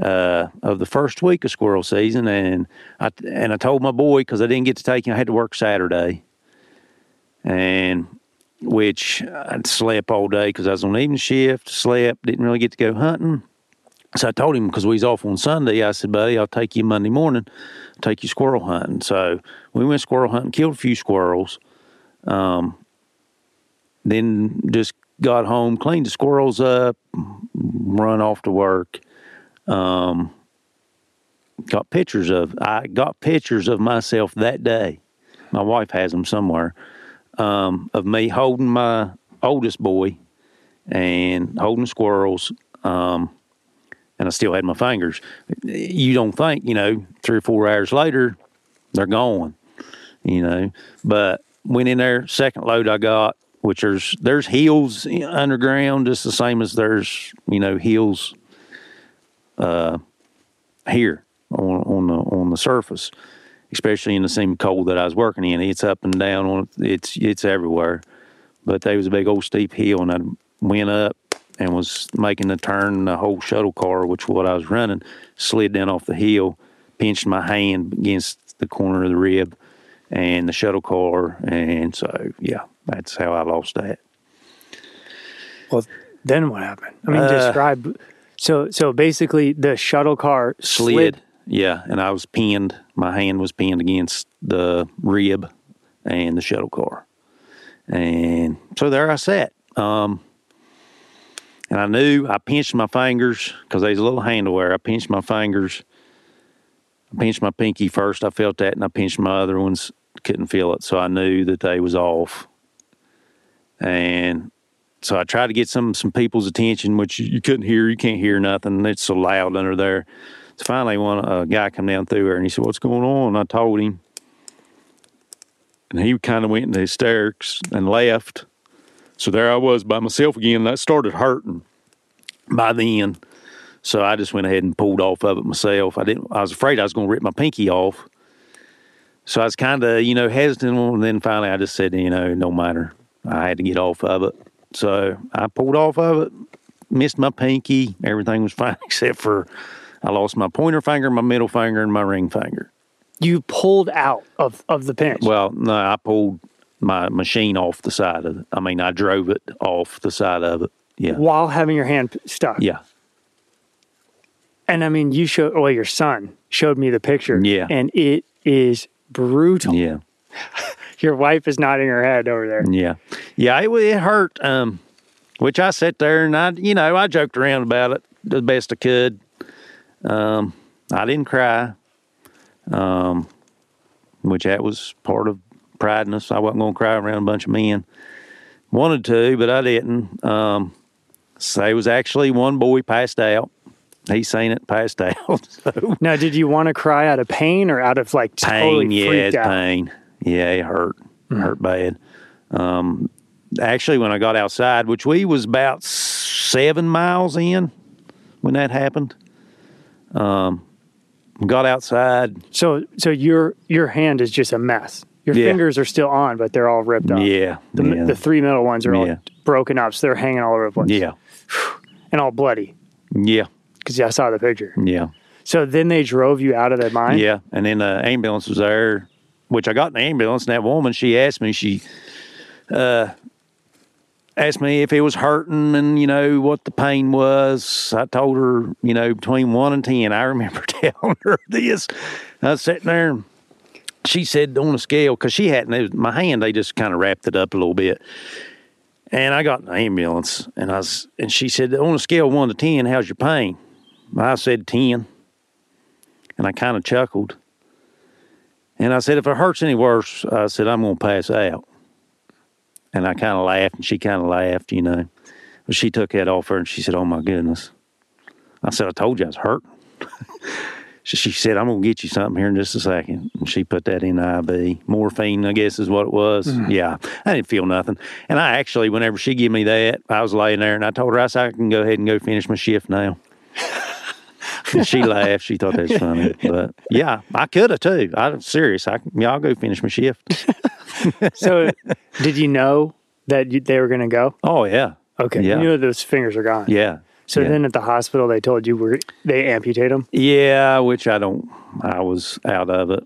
uh, of the first week of squirrel season, and I and I told my boy because I didn't get to take him. I had to work Saturday, and which I'd slept all day because I was on evening shift. Slept, didn't really get to go hunting. So I told him because we was off on Sunday. I said, "Buddy, I'll take you Monday morning. take you squirrel hunting." So we went squirrel hunting, killed a few squirrels. Um, then just got home, cleaned the squirrels up, run off to work. Um, got pictures of I got pictures of myself that day. My wife has them somewhere um, of me holding my oldest boy and holding squirrels. Um, and I still had my fingers. You don't think, you know, three or four hours later, they're gone, you know. But went in there, second load I got, which there's there's hills underground just the same as there's you know hills uh, here on on the on the surface, especially in the same coal that I was working in. It's up and down on it's it's everywhere. But there was a big old steep hill, and I went up and was making the turn. The whole shuttle car, which what I was running, slid down off the hill, pinched my hand against the corner of the rib, and the shuttle car, and so yeah, that's how I lost that. Well, then what happened? I mean, Uh, describe. So, so basically, the shuttle car slid. slid. Yeah, and I was pinned. My hand was pinned against the rib and the shuttle car, and so there I sat. Um, and I knew I pinched my fingers because there's a little handle there. I pinched my fingers. I pinched my pinky first. I felt that, and I pinched my other ones. Couldn't feel it, so I knew that they was off. And so I tried to get some some people's attention, which you, couldn't hear. You can't hear nothing. It's so loud under there. So finally, one a guy come down through there, and he said, "What's going on?" And I told him, and he kind of went into hysterics and left. So there I was by myself again. That started hurting by then. So I just went ahead and pulled off of it myself. I didn't. I was afraid I was going to rip my pinky off. So I was kind of, you know, hesitant. And then finally, I just said, you know, no matter. I had to get off of it. So I pulled off of it, missed my pinky. Everything was fine except for I lost my pointer finger, my middle finger, and my ring finger. You pulled out of of the pinch. Well, no, I pulled my machine off the side of it. I mean, I drove it off the side of it. Yeah. while having your hand stuck. Yeah. And I mean, you showed, well, your son showed me the picture. Yeah. And it is brutal. Yeah. Your wife is nodding her head over there. Yeah, yeah, it, it hurt. Um, which I sat there and I, you know, I joked around about it the best I could. Um, I didn't cry. Um, which that was part of pridness. I wasn't going to cry around a bunch of men. Wanted to, but I didn't. Um, so there was actually one boy passed out. He seen it, passed out. so Now, did you want to cry out of pain or out of like totally pain, yeah, freaked out? pain. Yeah, it hurt, hurt bad. Um, actually, when I got outside, which we was about seven miles in when that happened, um, got outside. So, so your your hand is just a mess. Your Yeah. fingers are still on, but they're all ripped off. Yeah, The, yeah, the three middle ones are Yeah. all broken up, so they're hanging all over the place. yeah, And all bloody. Yeah, Because I saw the picture. yeah, So then they drove you out of the mine. yeah. And then the ambulance was there, which I got in the ambulance, and that woman, she asked me, she uh, asked me if it was hurting and, you know, what the pain was. I told her, you know, between one and 10. I remember telling her this. I was sitting there, and she said on a scale, because she hadn't, was, my hand, they just kind of wrapped it up a little bit. And I got an ambulance, and I was, and she said, on a scale one to ten, how's your pain? I said ten, and I kind of chuckled. And I said, if it hurts any worse, I said I'm going to pass out. And I kind of laughed, and she kind of laughed, you know. But she took that off her, and she said, "Oh my goodness." I said, "I told you I was hurt." she, said, "I'm going to get you something here in just a second. And she put that in IV, morphine, I guess is what it was. Mm-hmm. Yeah, I didn't feel nothing. And I actually, whenever she gave me that, I was laying there, and I told her, I said, I can go ahead and go finish my shift now. And she laughed. She thought that was funny. But yeah, I could have too. I'm serious. I yeah, I'll go finish my shift. So did you know that you, they were going to go? Oh yeah, Okay. Yeah. You knew those fingers are gone. yeah. So yeah. then at the hospital, they told you were they amputate them. Yeah, which I don't. I was out of it.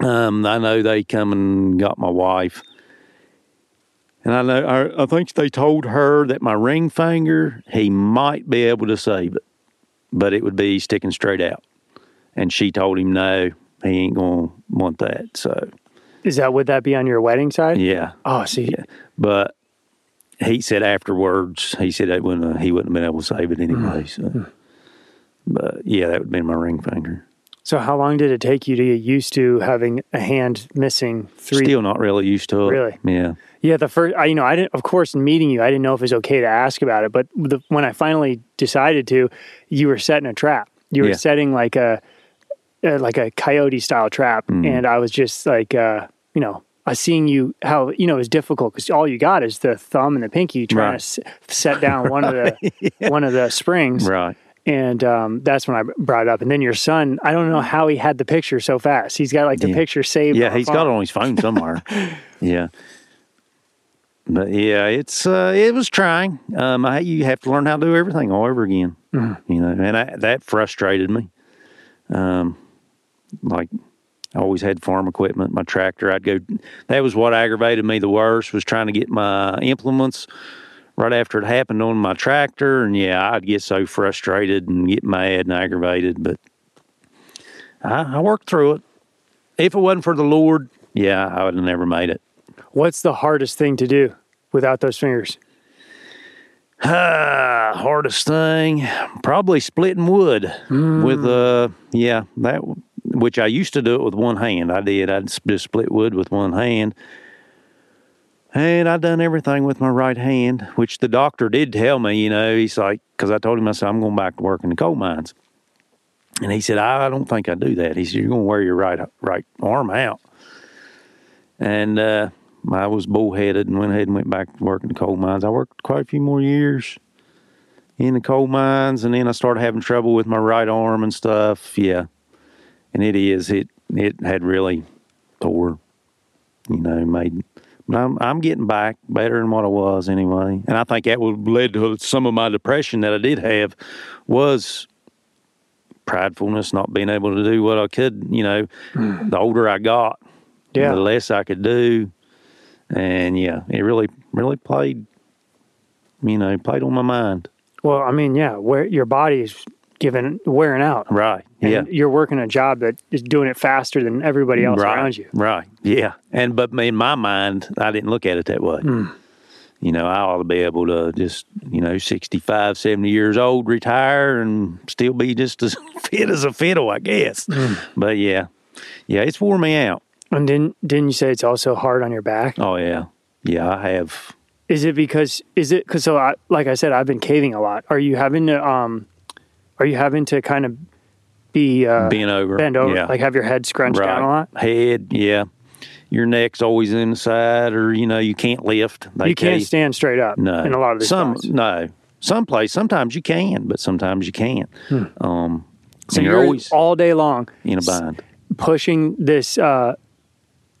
Um, I know they come and got my wife, and I know I, I think they told her that my ring finger he might be able to save it, but it would be sticking straight out, and she told him no, he ain't gonna want that. So Is that would that be on your wedding side? yeah, Oh, see, Yeah. but he said afterwards he said that wouldn't he wouldn't have been able to save it anyway. So, but yeah, that would be my ring finger. So how long did it take you to get used to having a hand missing three? Still not really used to it. Really? Yeah. Yeah, the first, I, you know, I didn't. Of course, in meeting you, I didn't know if it was okay to ask about it. But the, when I finally decided to, you were setting a trap. You were Yeah. setting like a, uh, like a coyote style trap, Mm-hmm. and I was just like, uh, you know, I was seeing you how you know it's difficult because all you got is the thumb and the pinky trying Right. to s- set down one of the one of the springs, Right. and um, that's when I brought it up. And then your son, I don't know how he had the picture so fast. He's got like the Yeah. picture saved. Yeah, he's a got it on his phone somewhere. yeah. But yeah, it's uh, it was trying. Um, I, you have to learn how to do everything all over again. Mm-hmm. You know, and I, that frustrated me. Um, like I always had farm equipment, my tractor. I'd go. That was what aggravated me the worst was trying to get my implements right after it happened on my tractor, and yeah, I'd get so frustrated and get mad and aggravated. But I, I worked through it. If it wasn't for the Lord, yeah, I would have never made it. What's the hardest thing to do without those fingers? Ah, hardest thing, probably splitting wood with uh, yeah, that which I used to do it with one hand. I did. I'd just split wood with one hand, and I'd done everything with my right hand, which the doctor did tell me. You know, he's like, because I told him I said I'm going back to work in the coal mines, and he said I don't think I do that. He said you're going to wear your right right arm out, and uh, I was bullheaded and went ahead and went back to work in the coal mines. I worked quite a few more years in the coal mines, and then I started having trouble with my right arm and stuff. Yeah, and it is it it had really tore, you know, made. But I'm I'm getting back better than what I was anyway, and I think that would led to some of my depression that I did have was pridefulness, not being able to do what I could. You know, hmm. the older I got, Yeah. the less I could do. And yeah, it really, really played, you know, played on my mind. Well, I mean, yeah, where your body is given wearing out. Right. And yeah. You're working a job that is doing it faster than everybody else right. around you. Right. Yeah. And, but in my mind, I didn't look at it that way. Hmm. You know, I ought to be able to just, you know, 65, 70 years old, retire and still be just as fit as a fiddle, I guess. Hmm. But yeah, yeah, it's wore me out. And didn't didn't you say it's also hard on your back? Oh, yeah. Yeah, I have. Is it because is it because so I, like I said I've been caving a lot. Are you having to um are you having to kind of be uh Bent over. bend over Yeah. like have your head scrunched down a lot? Head, yeah. Your neck's always inside, or you know you can't lift. They you tell can't stand straight up No, in a lot of these some spots. no. Some place, sometimes you can, but sometimes you can't. Um, So you're, you're always all day long in a bind. pushing this uh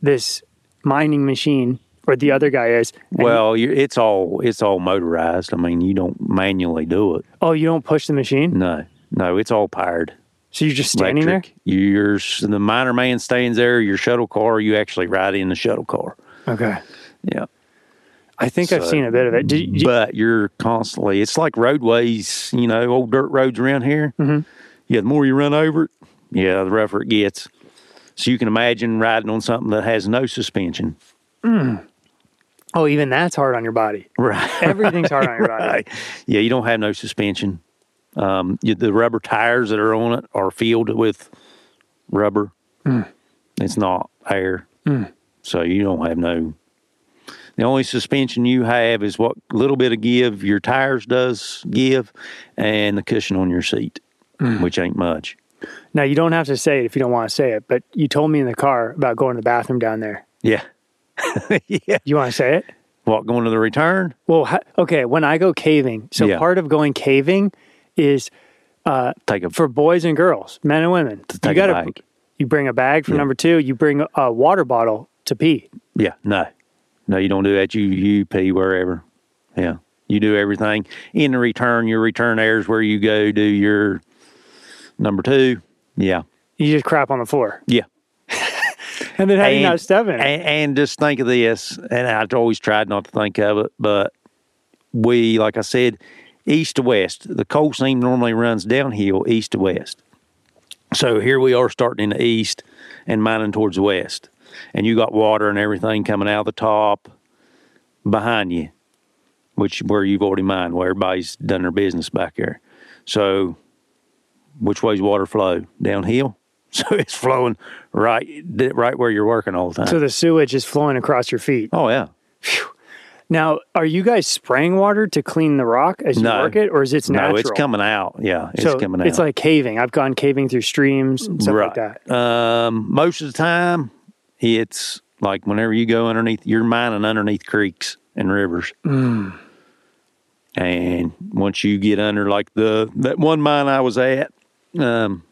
this mining machine or the other guy is. Well, you it's all it's all motorized. I mean, you don't manually do it. oh, you don't push the machine, No, no, it's all powered. so you're just standing Electric. You're the miner man stands there. Your shuttle car. You actually ride in the shuttle car. Okay, Yeah. I think I've seen a bit of it. You, but you're constantly it's like roadways you know old dirt roads around here Mm-hmm. yeah the more you run over it yeah the rougher it gets so you can imagine riding on something that has no suspension oh, even that's hard on your body. right Everything's hard on your body. right yeah you don't have no suspension um, you, the rubber tires that are on it are filled with rubber Mm. it's not air so you don't have no the only suspension you have is what little bit of give your tires does give and the cushion on your seat Mm. which ain't much Now you don't have to say it if you don't want to say it, but you told me in the car about going to the bathroom down there. yeah yeah You want to say it? what going to the return Well, ha- okay. When I go caving, so Yeah. part of going caving is uh, take a for boys and girls, men and women. you gotta bag. you bring a bag for Yeah. number two. You bring a water bottle to pee. Yeah, no, no, you don't do that. You you pee wherever. Yeah, you do everything in the return. Your return airs where you go do your number two. Yeah, You just crap on the floor, yeah. and then how do you not step in it? And, and just think of this, and I've always tried not to think of it, but we, like I said, east to west. The coal seam normally runs downhill east to west. So here we are starting in the east and mining towards the west. And you got water and everything coming out of the top behind you, which where you've already mined, where everybody's done their business back there. So which way's water flow? Downhill. So it's flowing right right where you're working all the time. so the sewage is flowing across your feet. oh yeah. Now, are you guys spraying water to clean the rock as you No. work it, or is it natural? No, it's coming out. Yeah, it's so coming out. It's like caving. I've gone caving through streams and stuff like that. Um, most of the time, it's like whenever you go underneath, you're mining underneath creeks and rivers. Mm. And once you get under, like the that one mine I was at, um,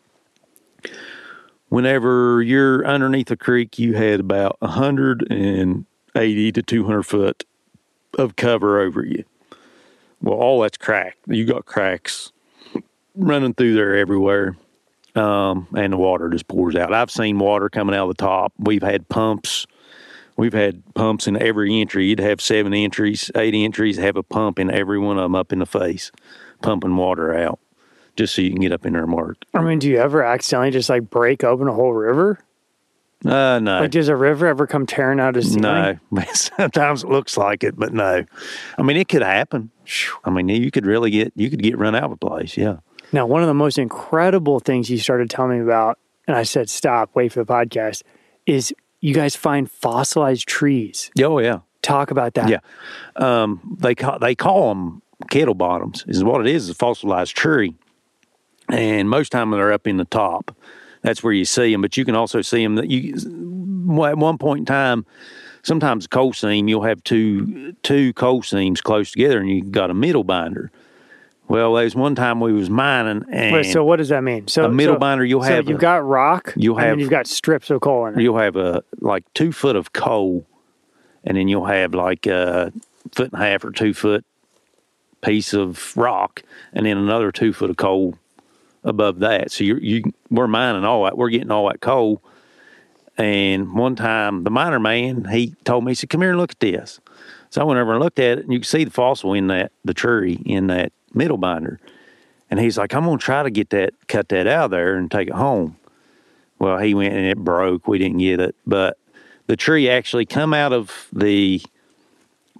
whenever you're underneath a creek, you had about 180 to 200 foot of cover over you. Well, all that's cracked. You got cracks running through there everywhere um, and the water just pours out. I've seen water coming out of the top. We've had pumps. We've had pumps in every entry. You'd have seven entries, eight entries, have a pump in every one of them up in the face, pumping water out just so you can get up in there and work. I mean, do you ever accidentally just like break open a whole river? Uh, no. Like, does a river ever come tearing out of ceiling? No, sometimes it looks like it, but no. I mean, it could happen. I mean, you could really get you could get run out of a place. Yeah. Now, one of the most incredible things you started telling me about, and I said, stop, wait for the podcast, is you guys find fossilized trees. Oh yeah. Talk about that. Yeah. Um, they call they call them kettle bottoms. Is what it is. Is a fossilized tree, and most time they're up in the top. That's where you see them. But you can also see them that you at one point in time. Sometimes coal seam you'll have two two coal seams close together, and you got a middle binder. Well, there's one time we was mining, and Wait, so what does that mean? So A middle so- binder, you'll so have you've a- got rock. you'll and have- you've got strips of coal in it. you'll have a like two foot of coal, and then you'll have like a foot and a half or two foot piece of rock, and then another two foot of coal above that. So you you we're mining all that. We're getting all that coal. And one time, the miner man he told me he said, "Come here and look at this." So I went over and looked at it, and you can see the fossil in that the tree in that middle binder. And he's like, "I'm gonna try to get that, cut that out of there, and take it home." Well, he went and it broke. We didn't get it, but the tree actually come out of the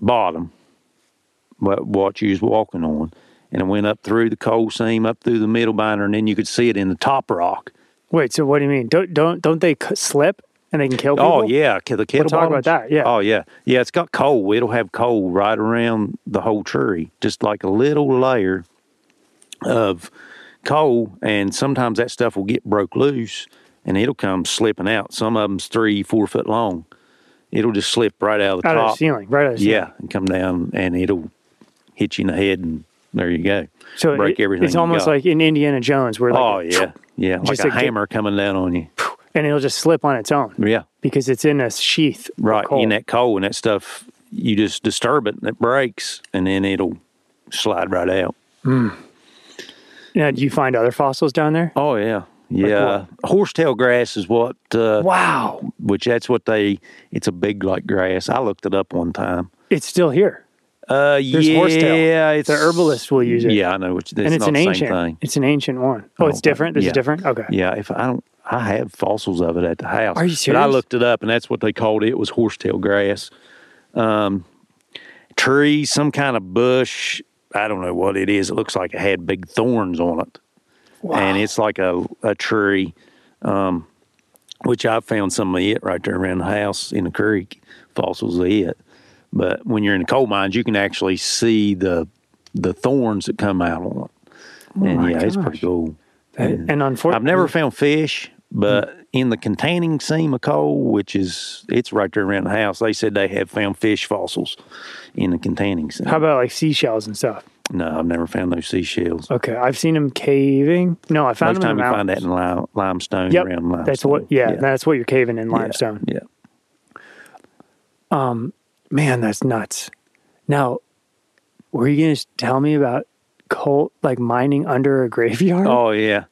bottom, what what you was walking on, and it went up through the coal seam, up through the middle binder, and then you could see it in the top rock. Wait, so what do you mean? Don't don't don't they slip and they can kill oh, people? Oh yeah, the kettle talk about that, yeah. Oh yeah, yeah. It's got coal. It'll have coal right around the whole tree, just like a little layer of coal. And sometimes that stuff will get broke loose, and it'll come slipping out. Some of them's three, four foot long. It'll just slip right out of the out of the ceiling, right out of the ceiling. Yeah, and come down, and it'll hit you in the head, and there you go. So break it- everything. It's almost like in Indiana Jones, where like oh yeah, yeah, like just a a hammer coming down on you. and it'll just slip on its own Yeah. because it's in a sheath. Right. In that coal and that stuff, you just disturb it and it breaks and then it'll slide right out. Now, do you find other fossils down there? Oh, yeah. Yeah. Horsetail grass is what, uh, Wow, which that's what they, it's a big like grass. I looked it up one time. it's still here. Uh, There's yeah, horsetail. it's The herbalist will use it. Yeah, I know. It's, it's and it's not an the ancient. same thing. It's an ancient one. Oh, it's different. This Yeah. is different. Okay. Yeah, if I don't, I have fossils of it at the house. Are you serious? But I looked it up, and that's what they called it. It was horsetail grass. Um, tree, some kind of bush. I don't know what it is. It looks like it had big thorns on it, and it's like a a tree. Um, which I found some of it right there around the house in the creek. Fossils of it. But when you're in the coal mines, you can actually see the the thorns that come out on it. Oh and Oh my yeah, it's pretty cool. That- And and unfortunately, I've never mm. found fish, but mm. in the Kittanning seam of coal, which is it's right there around the house, they said they have found fish fossils in the Kittanning seam. How about like seashells and stuff? no, I've never found those seashells. Okay, I've seen them caving. No, I found Most them time in you find that in lime, limestone Yep, around limestone. that's what. Yeah, that's what you're caving in limestone. Yeah. Um, Man, that's nuts. Now, were you going to tell me about coal, like mining under a graveyard? Oh yeah,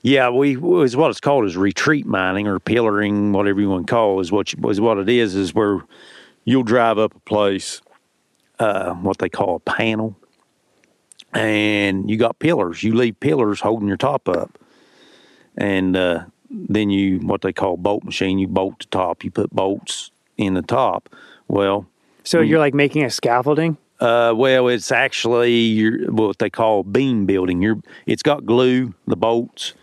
yeah. We is what it's called is retreat mining or pillaring, whatever you want to call it, is what you, is what it is. Is where you'll drive up a place, uh, what they call a panel, and you got pillars. You leave pillars holding your top up, and uh, then you what they call bolt machine. You bolt the top. You put bolts in the top. Well, so you're like making a scaffolding? uh, well, it's actually your, what they call beam building. You're, it's got glue, the bolts.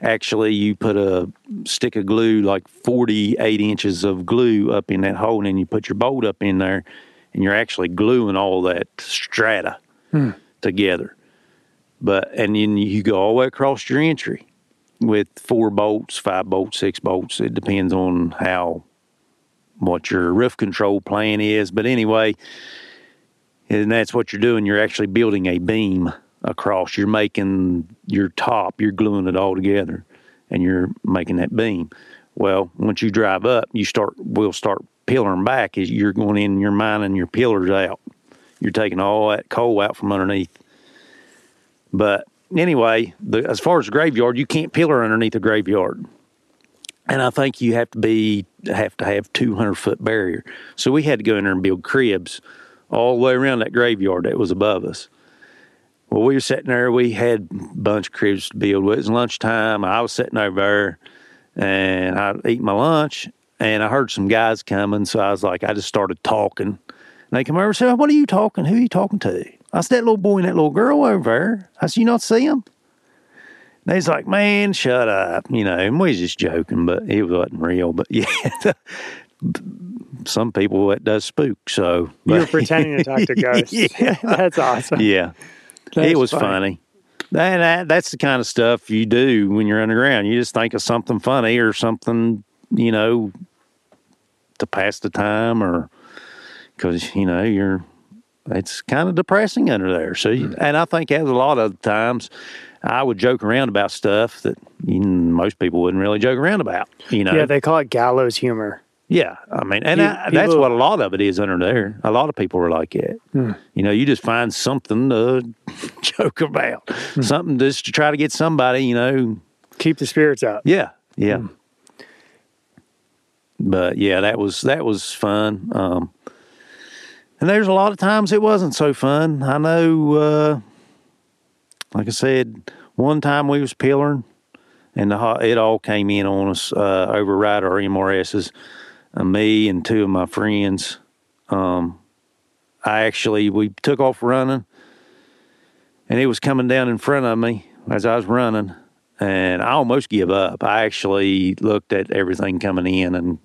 Actually, you put a stick of glue, like 48 inches of glue up in that hole, and then you put your bolt up in there, and you're actually gluing all that strata together. But, and then you go all the way across your entry with four bolts, five bolts, six bolts. It depends on how, what your roof control plan is. But anyway, and that's what you're doing. You're actually building a beam across. You're making your top, you're gluing it all together, and you're making that beam. Well, once you drive up, you start. We'll start pillaring back as you're going in. You're mining your pillars out. You're taking all that coal out from underneath. But anyway, the, as far as the graveyard, you can't pillar underneath a graveyard and I think you have to be have to have two hundred foot barrier. So we had to go in there and build cribs all the way around that graveyard that was above us. Well, we were sitting there. We had a bunch of cribs to build. It was lunchtime. I was sitting over there, and I ate my lunch, and I heard some guys coming. So I was like, I just started talking. And they come over and said, "What are you talking? Who are you talking to?" I said, "That little boy and that little girl over there." I said, "You not see them?" And he's like, man, shut up. You know, and we was just joking, but it wasn't real. But yeah, some people that does spook. So You were but- pretending to talk to ghosts. Yeah. that's awesome. yeah, That's it was funny. funny. That, that that's the kind of stuff you do when you're underground. You just think of something funny or something, you know, to pass the time, or because you know you're. It's kind of depressing under there. So, you, and I think as a lot of times, I would joke around about stuff that most people wouldn't really joke around about. You know, Yeah, they call it gallows humor. yeah, I mean, and I, that's what a lot of it is under there. A lot of people are like that. Hmm. You know, you just find something to joke about, Hmm. something just to try to get somebody. You know, Keep the spirits up. yeah, yeah. Hmm. But yeah, that was that was fun. Um, and there's a lot of times it wasn't so fun. I know, uh, like I said, one time we was pillaring, and the, it all came in on us uh, override our MRSs. Uh, me and two of my friends. Um, I actually we took off running, and it was coming down in front of me as I was running, and I almost give up. I actually looked at everything coming in, and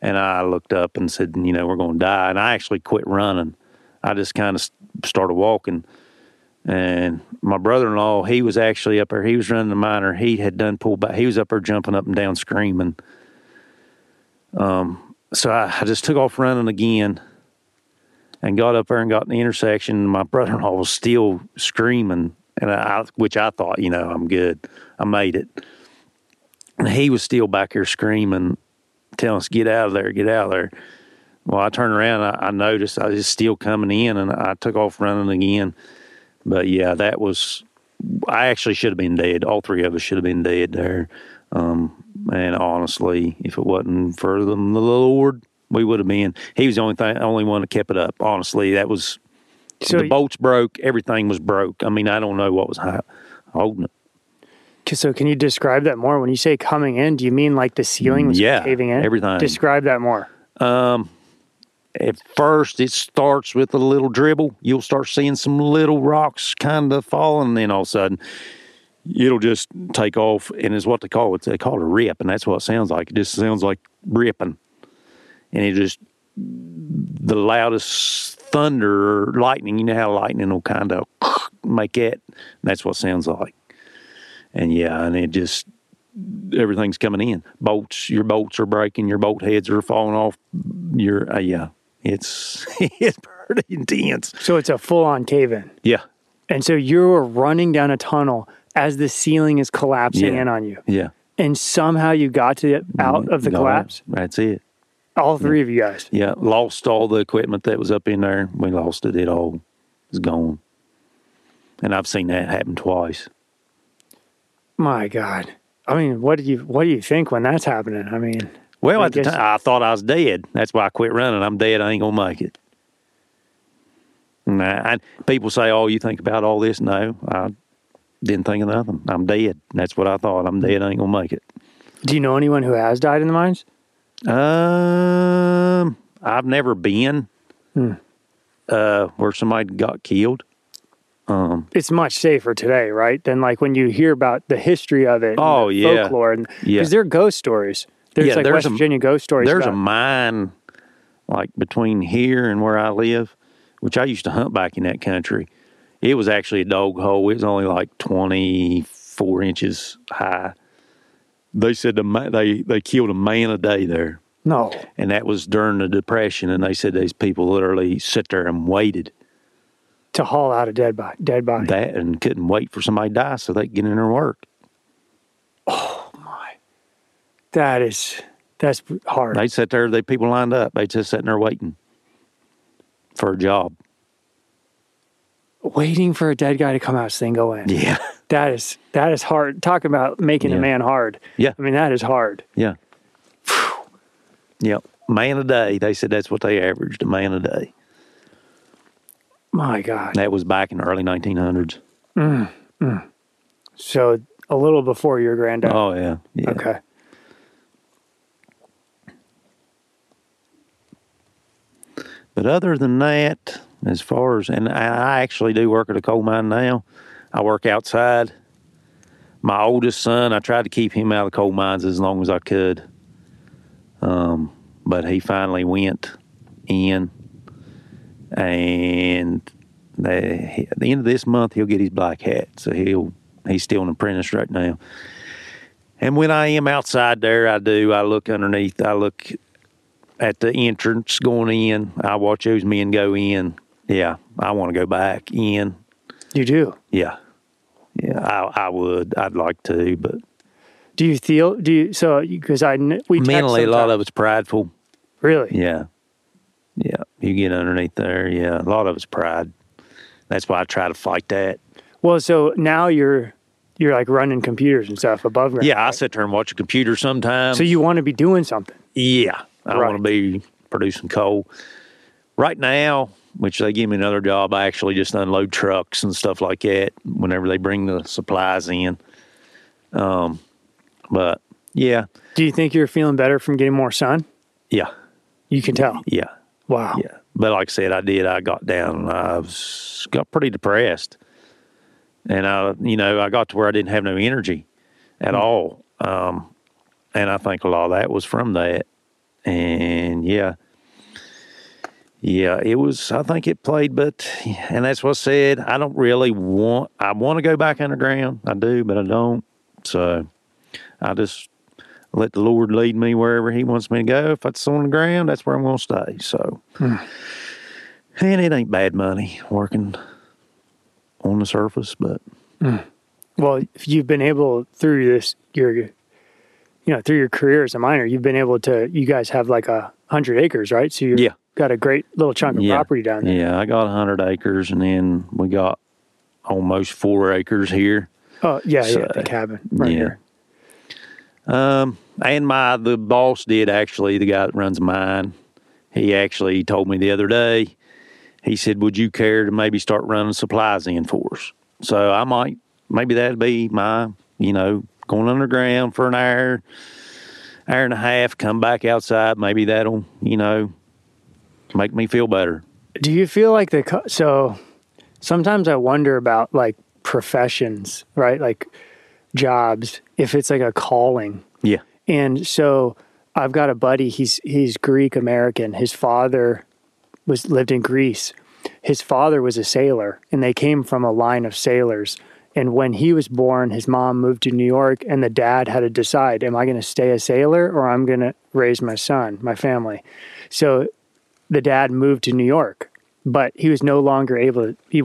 and I looked up and said, you know, we're going to die. And I actually quit running. I just kind of started walking. And my brother-in-law, he was actually up there. He was running the miner. He had done pull back. He was up there jumping up and down, screaming. Um, so I, I just took off running again, and got up there and got in the intersection. My brother-in-law was still screaming, and I, which I thought, you know, I'm good. I made it. and he was still back here screaming, telling us, "Get out of there! Get out of there!" Well, I turned around, I, I noticed I was still coming in, and I took off running again. But yeah, that was. I actually should have been dead. All three of us should have been dead there. Um, and honestly, if it wasn't for the, the Lord, we would have been. He was the only thing, only one that kept it up. Honestly, that was So, the bolts broke. Everything was broke. I mean, I don't know what was holding it. so can you describe that more? When you say coming in, do you mean like the ceiling was Yeah, caving in? everything. Describe that more. At first, it starts with a little dribble. You'll start seeing some little rocks kind of falling, then all of a sudden, it'll just take off. And it's what they call it. They call it a rip, and that's what it sounds like. It just sounds like ripping, and it just the loudest thunder or lightning. You know how lightning will kind of make it. That's what it sounds like. And yeah, and it just everything's coming in. Bolts, your bolts are breaking. Your bolt heads are falling off. Your uh, yeah, it's it's pretty intense. So it's a full on cave in. Yeah, And so you're running down a tunnel as the ceiling is collapsing Yeah. in on you. yeah. And somehow you got to it mm-hmm. out of the No, collapse. That's it. All three of you guys. Yeah, lost all the equipment that was up in there. We lost it. It all is gone. And I've seen that happen twice. My God. I mean, what do you what do you think when that's happening? I mean, Well, I at the time, I thought I was dead. That's why I quit running. I'm dead. I ain't gonna make it. Nah, I, people say, "Oh, you think about all this?" No, I didn't think of nothing. I'm dead. That's what I thought. I'm dead. I ain't gonna make it. do you know anyone who has died in the mines? Um, I've never been uh, where somebody got killed. Um, It's much safer today, right? Than like when you hear about the history of it. Oh, yeah. folklore and Yeah. because they're ghost stories. There's Yeah, like there's West a- Virginia ghost stories. There's a mine like between here and where I live, which I used to hunt back in that country. It was actually a dog hole. It was only like 24 inches high. They said the they they killed a man a day there, no. and that was during the depression. And they said these people literally sit there and waited To haul out a dead body. Dead body. that and couldn't wait for somebody to die so they could get in and work. Oh. That is that's hard. They sit there. They people lined up. They just sitting there waiting for a job. Waiting for a dead guy to come out so they can go in. Yeah, That is that is hard. Talking about making a man hard. Yeah. I mean that is hard. yeah, yep. Man a day. They said that's what they averaged a man a day. My God. That was back in the early 1900s. Mm, mm. So a little before your granddad. Oh yeah, yeah. Okay. But other than that, as far as and I actually do work at a coal mine now. I work outside. My oldest son, I tried to keep him out of coal mines as long as I could. Um, but he finally went in, and they, at the end of this month he'll get his black hat. So he'll he's still an apprentice right now. And when I am outside there, I do. I look underneath. I look at the entrance going in. I watch those men go in. Yeah, I want to go back in. You do. Yeah, yeah, I, I would. I'd like to, but Do you feel? Do you? So because I we mentally, a lot of it's prideful. really. Yeah, yeah. You get underneath there. Yeah, a lot of it's pride. That's why I try to fight that. Well, so now you're you're like running computers and stuff above ground. Yeah, I sit there and watch a computer sometimes. So you want to be doing something. Yeah, I Right. want to be producing coal. Right now, which they give me another job, I actually just unload trucks and stuff like that whenever they bring the supplies in. Um, but yeah, Do you think you're feeling better from getting more sun? yeah, You can tell. yeah, Wow. yeah. But like I said, I did. I got down and I was got pretty depressed, and I, you know, I got to where I didn't have no energy at all. Um, and I think a lot of that was from that. And yeah, yeah, it was. I think it played, but and that's what I said. I don't really want. I want to go back underground. I do, but I don't. So I just let the Lord lead me wherever He wants me to go. If it's on the ground, that's where I'm going to stay. So, hmm. and it ain't bad money working on the surface, but hmm. Well, if you've been able through this your you know, through your career as a miner, you've been able to. You guys have like a hundred acres, right? So you Yeah. got a great little chunk of Yeah. property down there. Yeah, I got a hundred acres, and then we got almost four acres here. Oh yeah, So, yeah, the cabin right yeah. here. Um, and my the boss did actually the guy that runs mine. He actually told me the other day. He said, "Would you care to maybe start running supplies in for us?" So I might maybe that'd be my you know going underground for an hour, hour and a half, come back outside. Maybe that'll you know make me feel better. Do you feel like the co- so? Sometimes I wonder about like professions, right? Like jobs, if it's like a calling. Yeah. And so I've got a buddy. He's he's Greek American. His father was lived in Greece. His father was a sailor, and they came from a line of sailors. And when he was born, his mom moved to New York, and the dad had to decide: Am I going to stay a sailor or I'm going to raise my son, my family? So the dad moved to New York, but he was no longer able to. He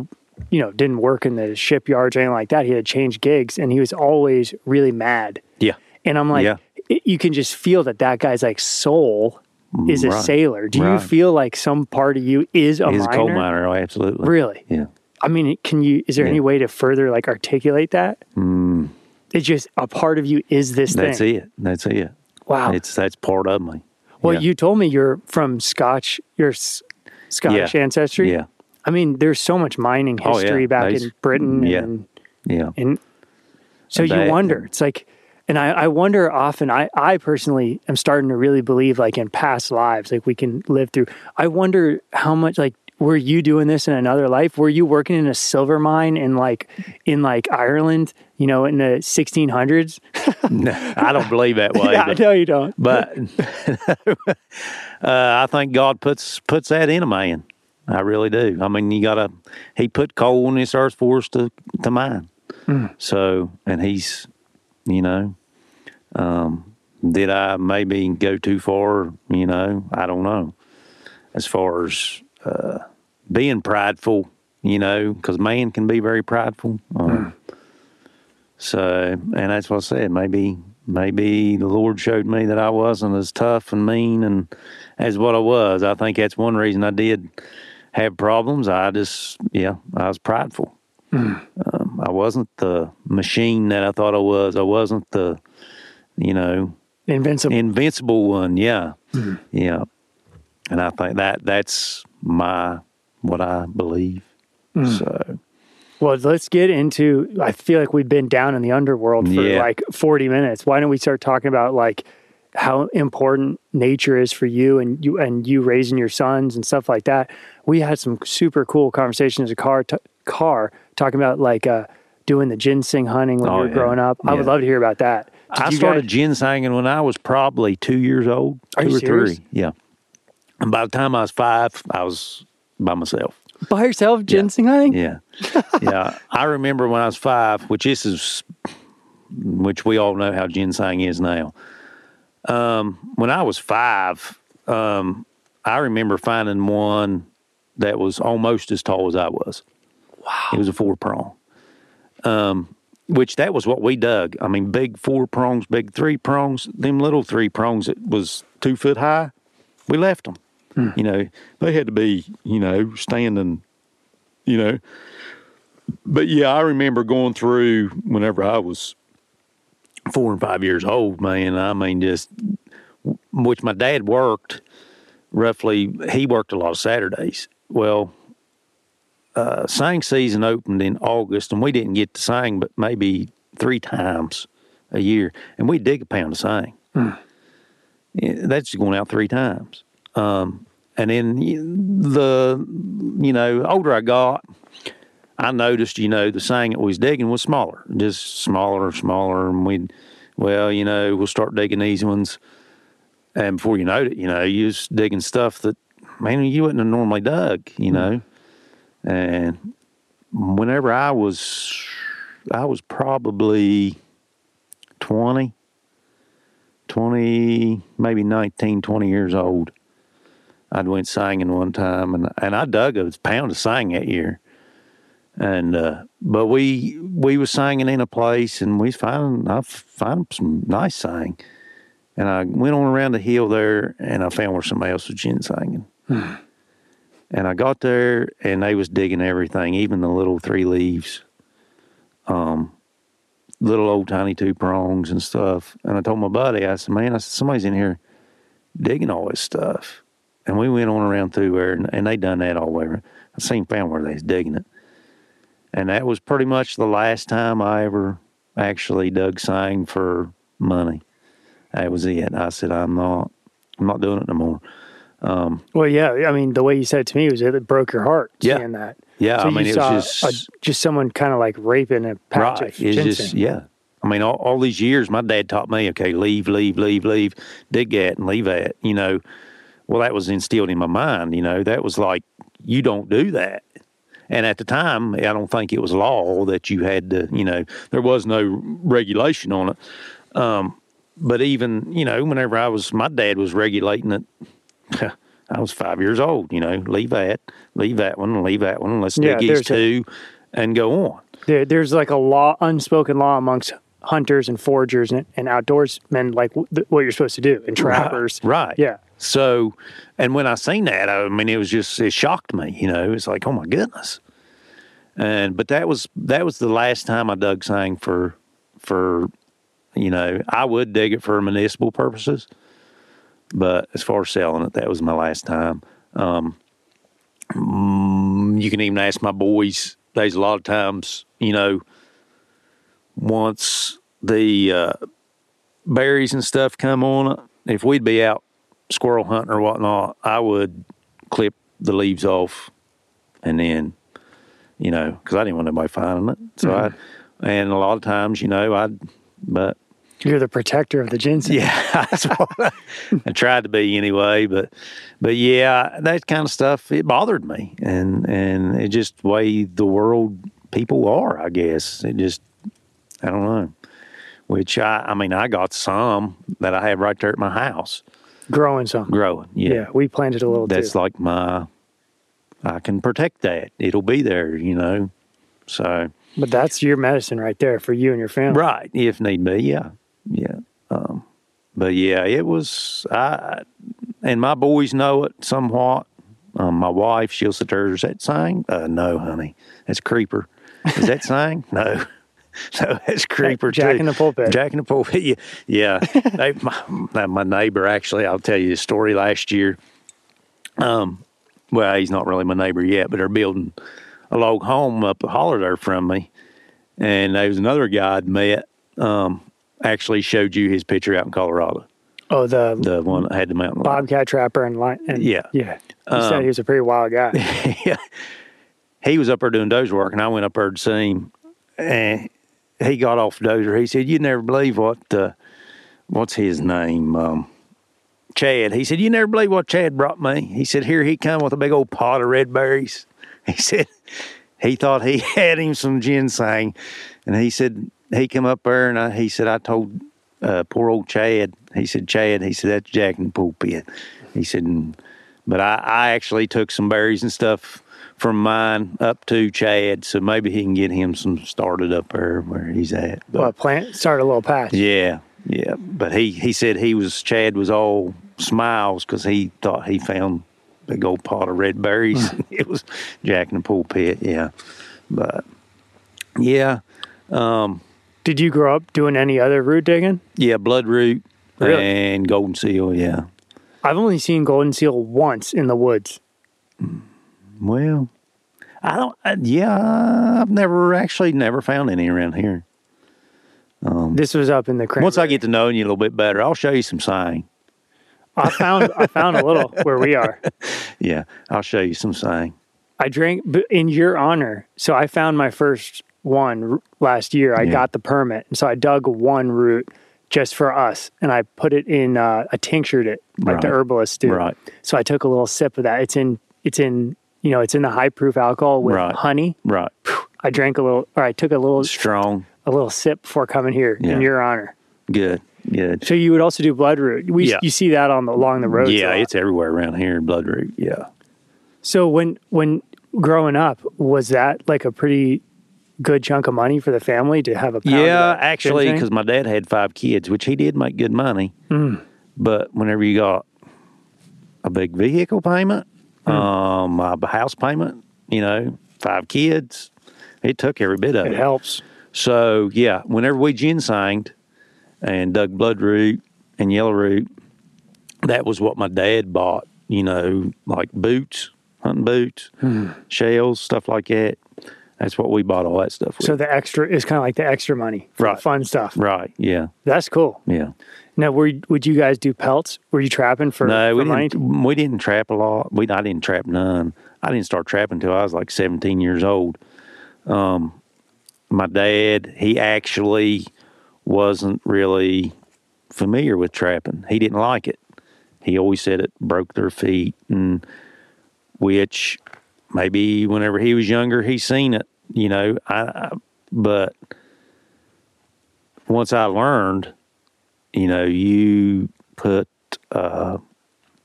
you know didn't work in the shipyards or anything like that. He had changed gigs, and he was always really mad. Yeah. And I'm like, Yeah. it- you can just feel that that guy's like soul is a sailor. Do you feel like some part of you is a He's miner? a coal miner. Oh, absolutely. Really? Yeah. I mean, can you? Is there any way to further like articulate that? Mm, It's just a part of you is this that's thing. it. That's it. Wow. It's that's part of me. well, yeah. you told me you're from Scotch. You're Scottish ancestry. Yeah. I mean, there's so much mining Oh, yeah. history back There's- in Britain, yeah. and Yeah. and so you wonder. It's like, and I, I wonder often. I, I personally am starting to really believe, like in past lives, like we can live through. I wonder how much, like, were you doing this in another life? Were you working in a silver mine in like in like Ireland? You know, in the 1600s. No, I don't believe that way. yeah, but, no, you don't. but uh, I think God puts puts that in a man. I really do. I mean, you gotta. He put coal on this earth for us to to mine. Mm. So, and he's, you know, um, did I maybe go too far? You know, I don't know. As far as uh, being prideful, you know, because man can be very prideful. Um, So, and that's what I said. Maybe, maybe the Lord showed me that I wasn't as tough and mean and as what I was. I think that's one reason I did have problems. I just, yeah, I was prideful. Um, I wasn't the machine that I thought I was. I wasn't the, you know, Invincible. invincible one. Yeah, yeah. And I think that that's my what I believe. So Well, let's get into. I feel like we've been down in the underworld for Yeah. like 40 minutes. Why don't we start talking about like how important nature is for you and you and you raising your sons and stuff like that? We had some super cool conversations in a car t- car talking about like uh, doing the ginseng hunting when Oh, you were yeah. growing up. I would love to hear about that. Did I started guys- ginsenging when I was probably two years old, Are two or serious? three. Yeah. And by the time I was five, I was by myself. by yourself ginseng hunting. Yeah. yeah. I remember when I was five, which this is, which we all know how ginseng is now. Um, when I was five, um, I remember finding one that was almost as tall as I was. Wow. It was a four prong. Um, which that was what we dug. I mean, big four prongs, big three prongs, them little three prongs that was two foot high, we left them. You know, they had to be, you know, standing, you know. But yeah, I remember going through whenever I was four and five years old, man. I mean, just which my dad worked roughly, he worked a lot of Saturdays. Well, uh, sang season opened in August, and we didn't get to sang but maybe three times a year, and we dig a pound of sang. Yeah, That's going out three times. Um, and then the, you know, older I got, I noticed, you know, the sang that we was digging was smaller, just smaller and smaller. And we'd, well, you know, we'll start digging these ones. And before you know it, you know, you was digging stuff that, man, you wouldn't have normally dug, you know. And whenever I was, I was probably 20, 20, maybe 19, 20 years old. I'd went sanging one time and, and I dug a pound of sang that year. And, uh, but we, we was sanging in a place and we found, I found some nice sang. And I went on around the hill there, and I found where somebody else was ginsenging. and I got there, and they was digging everything, even the little three leaves, um, little old tiny two prongs and stuff. And I told my buddy, I said, "Man, I said somebody's in here digging all this stuff." And we went on around through there, and, and they done that all around. I seen found where they was digging it, and that was pretty much the last time I ever actually dug sang for money. That was it. I said, "I'm not, I'm not doing it no more." Um, well, yeah. I mean, the way you said it to me was it broke your heart Yeah. seeing that. Yeah, So I mean, it was just a, just someone kind of like raping a patch right. of ginseng. just yeah. I mean, all, all these years, my dad taught me, okay, leave, leave, leave, leave, dig that and leave that. You know, well, that was instilled in my mind. You know, that was like you don't do that. And at the time, I don't think it was law that you had to. You know, there was no regulation on it. Um, but even you know, whenever I was, my dad was regulating it. I was five years old. You know, leave that, leave that one, leave that one. Let's Yeah, dig these there's a- two, and go on. There, there's like a law, unspoken law amongst hunters and foragers and, and outdoorsmen, like w- what you're supposed to do, and trappers. Right. Yeah. So, and when I seen that, I mean, it was just it shocked me. You know, it's like, oh my goodness. And but that was that was the last time I dug sang for for you know I would dig it for municipal purposes, but as far as selling it, that was my last time. Um, mm, you can even ask my boys. There's a lot of times, you know, once the uh, berries and stuff come on if we'd be out squirrel hunting or whatnot, I would clip the leaves off and then, you know, because I didn't want nobody finding it. So I, and a lot of times, you know, I'd, but You're the protector of the ginseng. yeah, that's what I, I tried to be anyway. But, but yeah, that kind of stuff it bothered me, and and it just the way the world people are. I guess it just I don't know. Which I I mean I got some that I have right there at my house Growing some. growing. Yeah. Yeah, we planted a little that's too. like my. I can protect that. It'll be there, you know. So but that's your medicine right there for you and your family. Right, if need be, yeah, yeah. Um, but yeah, it was. I and my boys know it somewhat. Um, my wife, she'll sit there. Is that sang? Uh, no, honey, that's creeper. Is that sang? no. So that's creeper Jack too. in the pulpit. Jack in the pulpit. Yeah, yeah. they, my, my neighbor actually. I'll tell you the story. Last year, um, well, he's not really my neighbor yet, but they're building a log home up a holler there from me. And there was another guy I'd met, um, actually showed you his picture out in Colorado, Oh, the, the one that had the mountain lion. bobcat trapper and lion. And, Yeah. Yeah. You said he was a pretty wild guy. yeah. He was up there doing dozer work, and I went up there to see him. And he got off dozer. He said, "You'd never believe what uh, what's his name, um, Chad." He said, "You never believe what Chad brought me." He said, "Here he come with a big old pot of red berries." He said he thought he had him some ginseng, and he said he come up there, and I, he said, "I told uh, poor old Chad." He said, "Chad," he said, "That's Jack in the pulpit." He said, "But I, I actually took some berries and stuff." From mine up to Chad, so maybe he can get him some started up there where he's at. But- Well, plant start a little patch. yeah, yeah. But he he said he was Chad was all smiles because he thought he found big old pot of red berries. Hmm. it was Jack in the pulpit. Yeah, but yeah, um. Did you grow up doing any other root digging? yeah. Bloodroot Really? and golden seal. Yeah. I've only seen golden seal once in the woods. Hmm. Well, I don't. I, yeah, I've never actually never found any around here. This was up in the cranberry. Once I get to know you a little bit better, I'll show you some sang. I found I found a little where we are. Yeah, I'll show you some sang. I drank in your honor. So I found my first one last year. I Yeah. got the permit, and so I dug one root just for us, and I put it in. Uh, I tinctured it like the herbalist do. Right. So I took a little sip of that. It's in. It's in. You know, it's in the high proof alcohol with Right. honey. Right. I drank a little, or I took a little, Strong. a little sip before coming here Yeah. in your honor. Good. Good. So you would also do bloodroot. We Yeah. you see that on the along the road. Yeah, it's everywhere around here. In Bloodroot. Yeah. So when when growing up, was that like a pretty good chunk of money for the family to have a Yeah, actually, because my dad had five kids, which he did make good money. Hmm. But whenever you got a big vehicle payment. Um, a house payment, you know, five kids, it took every bit of it it. helps. So yeah, whenever we ginsenged and dug bloodroot and yellowroot, that was what my dad bought. You know, like boots, hunting boots, Hmm. shells, stuff like that. That's what we bought all that stuff with. So the extra is kind of like the extra money for the Right. fun stuff. right? Yeah, That's cool. yeah. Now, were would you guys do pelts? Were you trapping for, No, for we money? didn't. We didn't trap a lot. We I didn't trap none. I didn't start trapping until I was like 17 years old. Um, my dad, he actually wasn't really familiar with trapping. He didn't like it. He always said it broke their feet, and which maybe whenever he was younger, he seen it. You know, I, I but once I learned, you know, you put uh,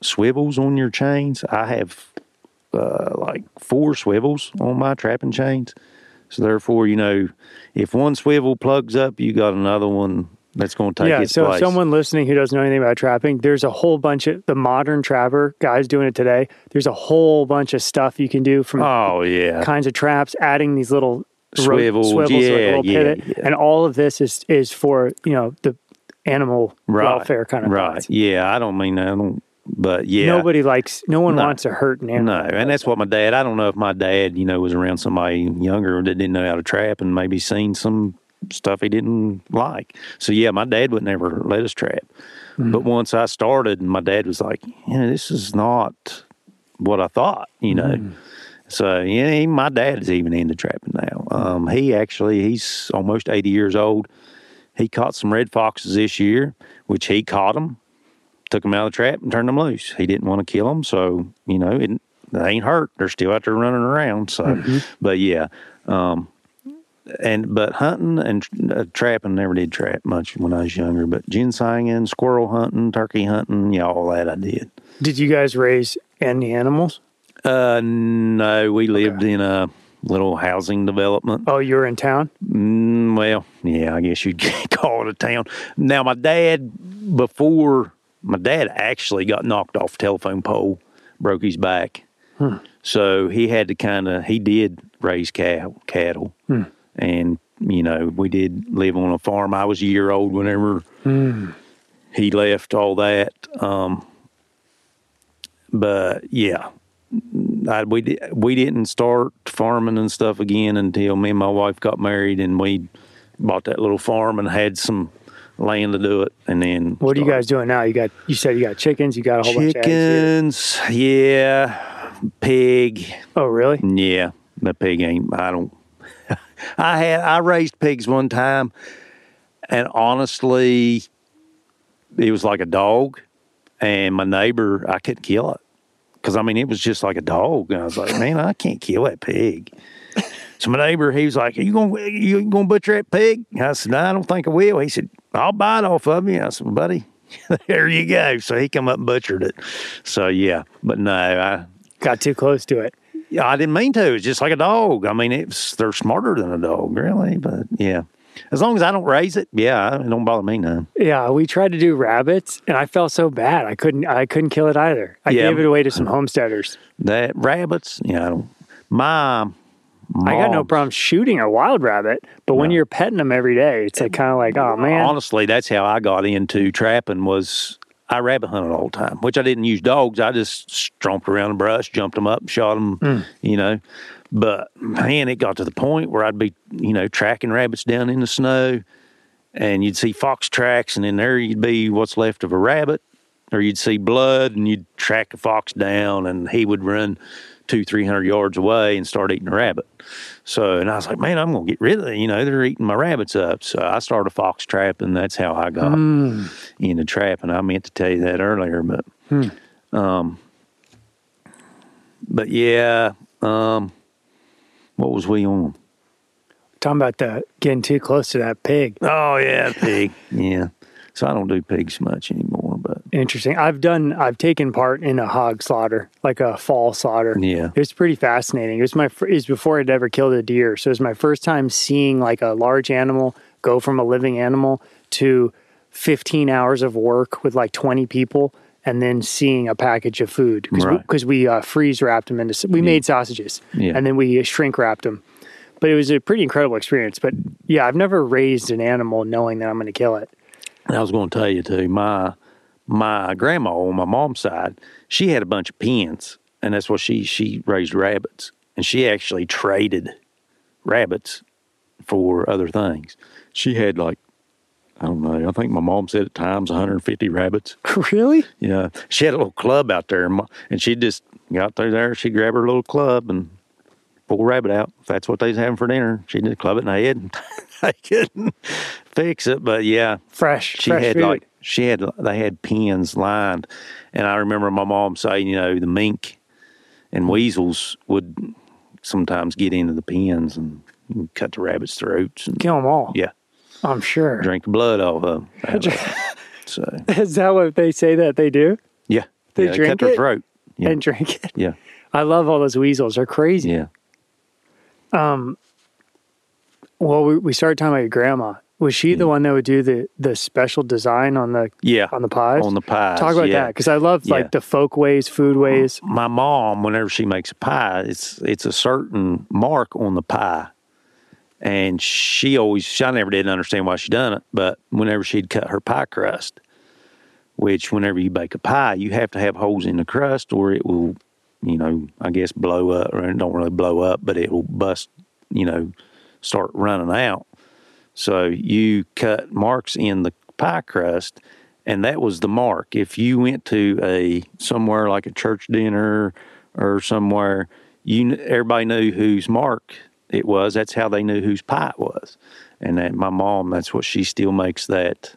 swivels on your chains. I have uh, like four swivels on my trapping chains. So therefore, you know, if one swivel plugs up, you got another one that's going to take yeah. its So, place. someone listening who doesn't know anything about trapping, there's a whole bunch of the modern trapper guys doing it today. There's a whole bunch of stuff you can do from oh yeah, kinds of traps, adding these little Swivels, swivels, like yeah, little yeah, pivot, yeah. and all of this is is for you know the animal right, welfare kind of right. thoughts. Yeah, I don't mean that, I don't, but yeah, Nobody likes, no one No. wants to hurt an animal. No, and that's what my dad. I don't know if my dad, you know, was around somebody younger that didn't know how to trap and maybe seen some stuff he didn't like. So yeah, my dad would never let us trap. But once I started, my dad was like, "Yeah, this is not what I thought," you know. So yeah, he, my dad is even into trapping now. Um, he actually he's almost eighty years old. He caught some red foxes this year, which he caught them took them out of the trap and turned them loose. He didn't want to kill them, so you know it, they ain't hurt. They're still out there running around. So, but yeah, um, and but hunting and uh, trapping never did trap much when I was younger. But ginsenging, squirrel hunting, turkey hunting, yeah, all that I did. Did you guys raise any animals? Uh, no, we lived in a little housing development. Oh, you were in town. Mm, well, yeah, I guess you'd call it a town. Now, my dad, before my dad actually got knocked off a telephone pole, broke his back. So he had to kind of, he did raise cow, cattle. And, you know, we did live on a farm. I was a year old whenever he left all that. Um, but yeah, I, we di- we didn't start farming and stuff again until me and my wife got married, and we bought that little farm and had some land to do it. And then What are you guys doing now? You got you said you got chickens. You got a whole bunch of. Chickens, yeah, pig. Oh, really? yeah. The pig ain't. I don't. I had I raised pigs one time, and honestly, it was like a dog. And my neighbor, I couldn't kill it because I mean it was just like a dog, and I was like, man, I can't kill that pig. So my neighbor, he was like, "Are you gonna you gonna butcher that pig?" I said, "No, I don't think I will." He said, "I'll buy it off of you." I said, "Buddy, there you go." So he come up and butchered it. So yeah, but no, I Got too close to it. yeah, I didn't mean to. It's just like a dog. I mean, it's they're smarter than a dog, really. But yeah, as long as I don't raise it, yeah, it don't bother me none. Yeah, we tried to do rabbits, and I felt so bad. I couldn't. I couldn't kill it either. I Yeah. gave it away to some homesteaders. That rabbits, yeah, I don't. My, I got no problem shooting a wild rabbit, but when you're petting them every day, it's like kind of like, oh man. Honestly, that's how I got into trapping. Was I rabbit hunted all the time, which I didn't use dogs. I just stomped around the brush, jumped them up, shot them, Hmm. you know. But man, it got to the point where I'd be, you know, tracking rabbits down in the snow, and you'd see fox tracks, and then there you'd be what's left of a rabbit, or you'd see blood, and you'd track a fox down, and he would run two, three hundred yards away and start eating a rabbit. So, and I was like, man, I'm gonna get rid of it. You know, they're eating my rabbits up. So I started fox trapping. That's how I got into trapping. I meant to tell you that earlier, but, um, but yeah, um, what was we on? Talking about the getting too close to that pig. Oh yeah, pig. yeah. So I don't do pigs much anymore, but Interesting. I've done. I've taken part in a hog slaughter, like a fall slaughter. Yeah. it was pretty fascinating. It was my. fir- It was before I'd ever killed a deer, so it was my first time seeing like a large animal go from a living animal to 15 hours of work with like 20 people, and then seeing a package of food Right. because we, uh, freeze wrapped them into. We made sausages, Yeah. and then we shrink wrapped them. But it was a pretty incredible experience. But yeah, I've never raised an animal knowing that I'm going to kill it. And I was going to tell you too, my my grandma on my mom's side, she had a bunch of pens, and that's what she she raised rabbits, and she actually traded rabbits for other things. She had like I don't know, I think my mom said at times 150 rabbits. really? Yeah, she had a little club out there, and she just got through there. She grabbed her little club and pulled a rabbit out. If that's what they was having for dinner, she just club it in the head. And they couldn't fix it, but yeah, Fresh. she fresh had food. like she had they had pens lined, and I remember my mom saying, you know, the mink and weasels would sometimes get into the pens and cut the rabbits' throats and kill them all. yeah, I'm sure. drink the blood off of them. it. so Is that what they say that they do? yeah, They yeah, drink cut their throat. Yeah, And drink it. yeah, I love all those weasels. They're crazy. yeah. Um. Well, we, we started talking about your grandma. Was she the one that would do the, the special design on the Yeah, on the pies? on the pies. Talk about yeah. that because I love Yeah. like the folk ways, food ways. my mom, whenever she makes a pie, it's it's a certain mark on the pie, and she always I never did understand why she done it, but whenever she'd cut her pie crust, which whenever you bake a pie, you have to have holes in the crust or it will, you know, I guess blow up or don't really blow up, but it will bust, you know, start running out. So you cut marks in the pie crust, and that was the mark. If you went to a somewhere like a church dinner or somewhere, you everybody knew whose mark it was. That's how they knew whose pie it was. And that my mom, that's what she still makes that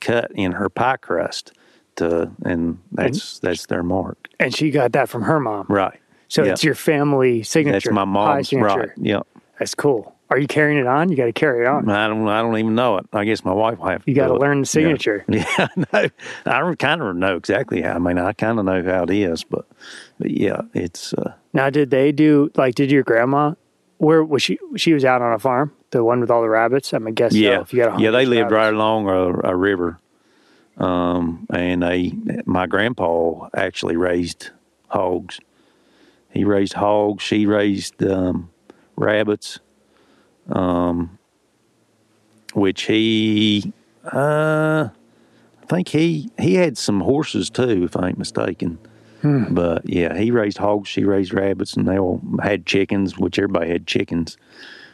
cut in her pie crust to, and that's that's their mark. And she got that from her mom. Right. So Yeah. it's your family signature. That's my mom's signature. right. Yep. That's cool. Are you carrying it on? You got to carry it on. I don't. I don't even know it. I guess my wife will have. To You got to learn the signature. Yeah, yeah I know. I kind of know exactly how. I mean, I kind of know how it is, but, but yeah, it's. Uh, Now, did they do like? Did your grandma? Where was she? She was out on a farm, the one with all the rabbits. I'm gonna guess. so, yeah, if you got a yeah. They lived rabbits. right along a, a river, um, and they. My grandpa actually raised hogs. He raised hogs. She raised um, rabbits, um, which he. Uh, I think he he had some horses too, if I ain't mistaken. Hmm. But yeah, he raised hogs. She raised rabbits, and they all had chickens, which everybody had chickens.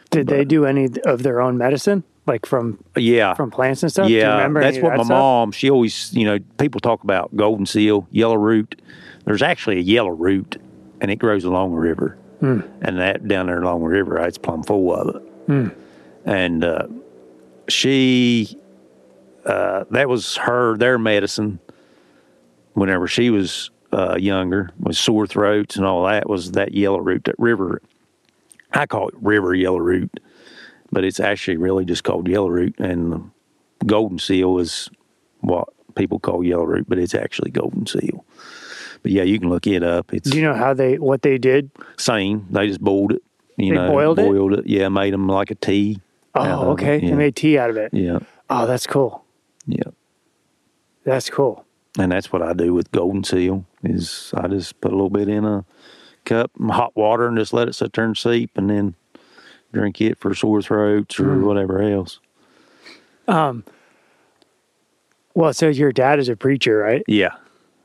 Did they do any of their own medicine, like from Yeah, from plants and stuff? Do you Yeah, remember that's what that my stuff? mom. She always, you know, people talk about golden seal, yellow root. There's actually a yellow root, and it grows along the river, Hmm. and that down there along the river, it's plumb full of it. Hmm. And uh, she, uh, that was her their medicine. Whenever she was uh, younger, with sore throats and all that was that yellow root, that river. I call it river yellow root, but it's actually really just called yellow root, and the golden seal is what people call yellow root, but it's actually golden seal. But yeah, you can look it up. It's Do you know how they what they did? same. They just boiled it. You They know, boiled it? boiled it. Yeah, made them like a tea. Oh, okay. Yeah. They made tea out of it. yeah, Oh, that's cool. yeah. That's cool. And that's what I do with golden seal. Is I just put a little bit in a cup, of hot water, and just let it sit there and seep, and then drink it for sore throats or Mm. whatever else. Um. Well, so your dad is a preacher, right? Yeah,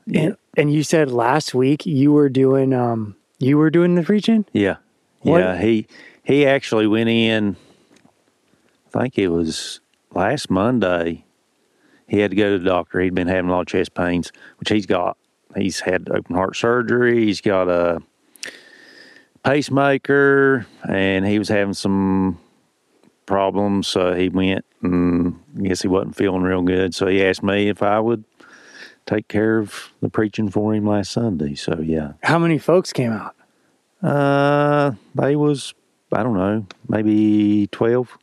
yeah, And, and you said last week you were doing um you were doing the preaching. yeah, What- yeah. He he actually went in. I think it was last Monday. He had to go to the doctor. He'd been having a lot of chest pains, which he's got. He's had open heart surgery. He's got a pacemaker, and he was having some problems. So he went, and I guess he wasn't feeling real good. So he asked me if I would take care of the preaching for him last Sunday. So yeah, How many folks came out? uh, they was I don't know, maybe 12,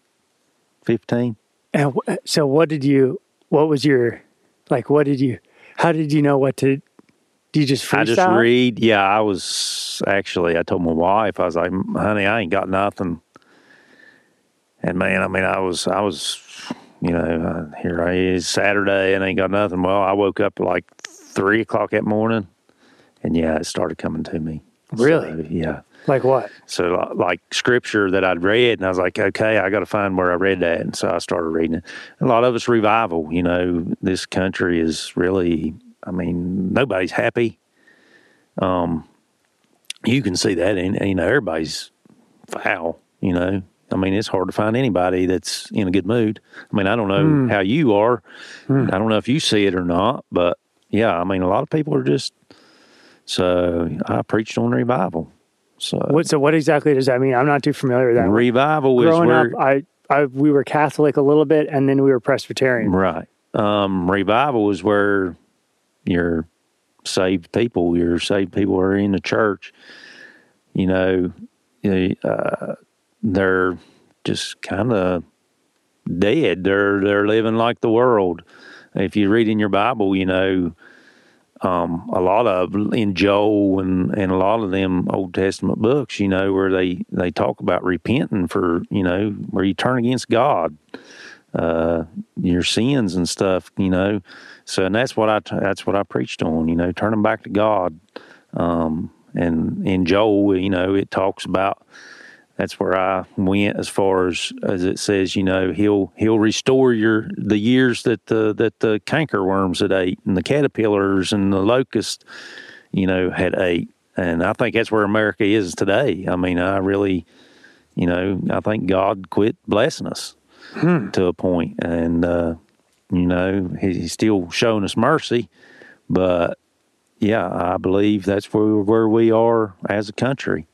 15. And wh- so what did you what was your like what did you How did you know what to? Do you just freestyle? I just read. Yeah, I was actually. I told my wife. I was like, "Honey, I ain't got nothing." And man, I mean, I was, I was, you know, uh, here I is Saturday and I ain't got nothing. Well, I woke up like three o'clock that morning, and yeah, it started coming to me. Really? So, yeah. Like what? So like scripture that I'd read, and I was like, okay, I got to find where I read that, and so I started reading it. A lot of it's revival. You know, this country is really. I mean, nobody's happy. Um, you can see that, and you know, everybody's foul. You know, I mean, it's hard to find anybody that's in a good mood. I mean, I don't know Mm. how you are. Mm. I don't know if you see it or not, but yeah, I mean, a lot of people are just. So I preached on revival. So What? So what exactly does that mean? I'm not too familiar with that. revival is Growing where up, I, I we were Catholic a little bit, and then we were Presbyterian. right. Um, revival is where your saved people, your saved people are in the church. You know, uh, they're just kind of dead. They're they're living like the world. If you read in your Bible, you know, um, a lot of in Joel and, and a lot of them Old Testament books, you know, where they, they talk about repenting for, you know, where you turn against God, uh, your sins and stuff, you know. So, and that's what I, that's what I preached on, you know, turning back to God. Um, and in Joel, you know, it talks about, that's where I went as far as as it says, you know, he'll he'll restore your the years that the that the cankerworms had ate and the caterpillars and the locusts, you know, had ate. And I think that's where America is today. I mean, I really, you know, I think God quit blessing us to a point, and uh, you know, he, he's still showing us mercy, but yeah, I believe that's where where we are as a country.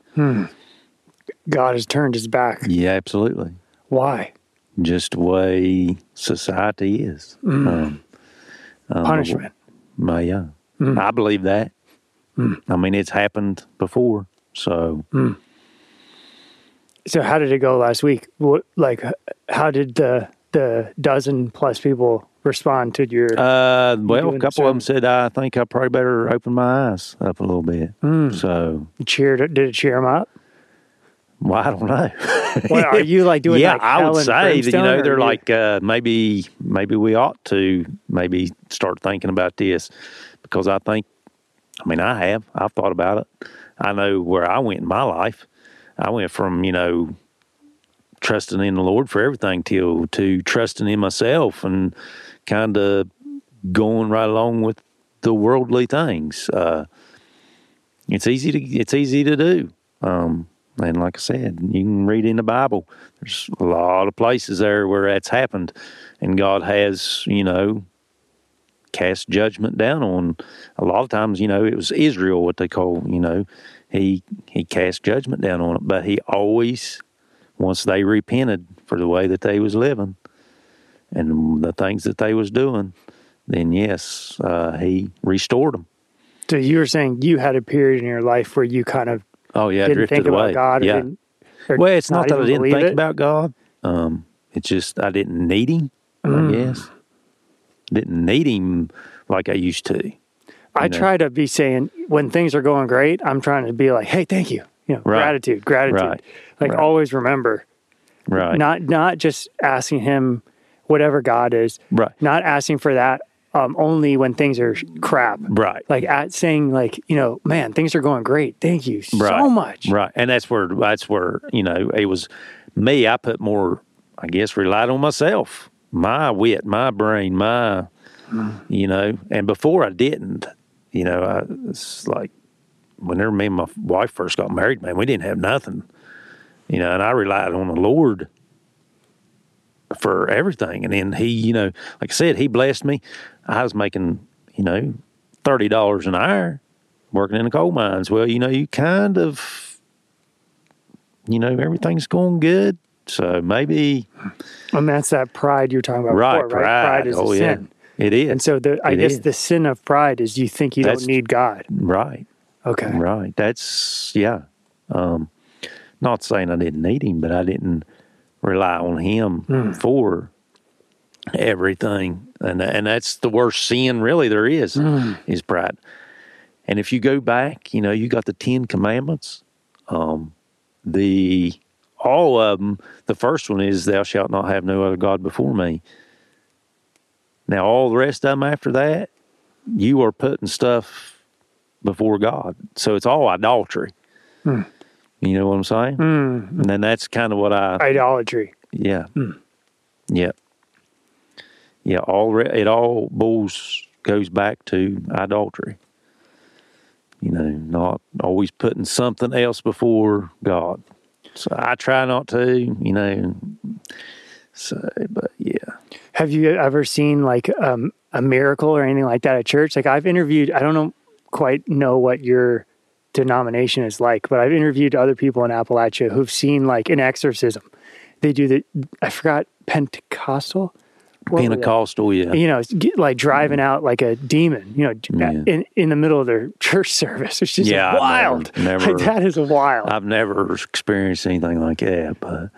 God has turned his back. Yeah, absolutely. Why? just the way society is. Um, um, Mm. Punishment. Mm. my, yeah, I believe that. I mean, it's happened before. So, So how did it go last week? What like how did the the dozen plus people respond to your? uh, well, a couple of them said, I think I probably better open my eyes up a little bit. Mm. So, cheered? Did it cheer them up? Well, I don't know. What are you like doing? yeah, like I would say that, you know, they're like, uh, maybe, maybe we ought to maybe start thinking about this because I think, I mean, I have, I've thought about it. I know where I went in my life. I went from, you know, trusting in the Lord for everything till to trusting in myself and kind of going right along with the worldly things. Uh, it's easy to, it's easy to do. Um, and like I said, you can read in the Bible. There's a lot of places there where that's happened, and God has, you know, cast judgment down on. A lot of times, you know, it was Israel, what they call, you know, he he cast judgment down on it, but he always, once they repented for the way that they was living, and the things that they was doing, then yes, uh, he restored them. So you were saying you had a period in your life where you kind of Oh yeah, didn't drifted think away. about God. Or yeah. Well, it's not, that I didn't think it? about God. Um, it's just I didn't need Him. Mm. I guess didn't need Him like I used to. I know. try to be saying when things are going great, I'm trying to be like, "Hey, thank you." You know, Right. gratitude, gratitude. Right. Like Right. always remember, Right. not not just asking him whatever God is, right. not asking for that um, only when things are crap. Right. Like at saying like, you know, man, things are going great. Thank you so Right. much. Right. And that's where that's where you know it was me. I put more. I guess relied on myself, my wit, my brain, my you know. And before I didn't. You know, I, it's like whenever me and my wife first got married, man, we didn't have nothing. You know, and I relied on the Lord for everything. And then he, you know, like I said, he blessed me. I was making, you know, thirty dollars an hour working in the coal mines. Well, you know, you kind of, you know, everything's going good. So maybe And that's that pride you're talking about right, before, right? Pride is oh a yeah, sin. it is. And so the I It guess is. the sin of pride is you think you That's- don't need God. right, Okay. right. That's yeah. Um, not saying I didn't need him, but I didn't rely on him Hmm. for everything, and and that's the worst sin really there is is pride. And if you go back, you know, you got the Ten Commandments. Um, the all of them. The first one is, "Thou shalt not have no other god before me." Now, all the rest of them after that, you are putting stuff before God, so it's all idolatry. You know what I'm saying? And then that's kind of what I Idolatry. yeah. Yeah. Yeah. All re- it all boils goes back to idolatry. You know, not always putting something else before God. So I try not to, you know. So, but yeah. Have you ever seen like um, a miracle or anything like that at church? Like I've interviewed, I don't know quite know what your denomination is like, but I've interviewed other people in Appalachia who've seen like an exorcism. They do the, I forgot, Pentecostal? What? Pentecostal, yeah. You know, like driving out like a demon, you know, Yeah. in, in the middle of their church service. It's just Yeah, wild. never- never- Like, that is wild. I've never experienced anything like that, but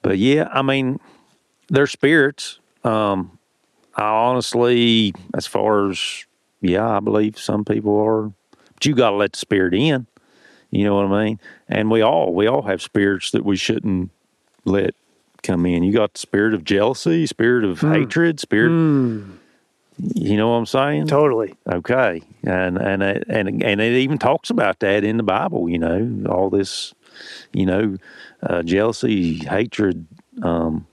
but yeah, I mean, they're spirits. Um, I honestly, as far as yeah, I believe some people are, but you got to let the spirit in. You know what I mean? And we all we all have spirits that we shouldn't let come in. You got the spirit of jealousy, spirit of hatred, spirit. You know what I'm saying? totally. Okay, and and it, and and it even talks about that in the Bible. You know, all this, you know, uh, jealousy, hatred, um,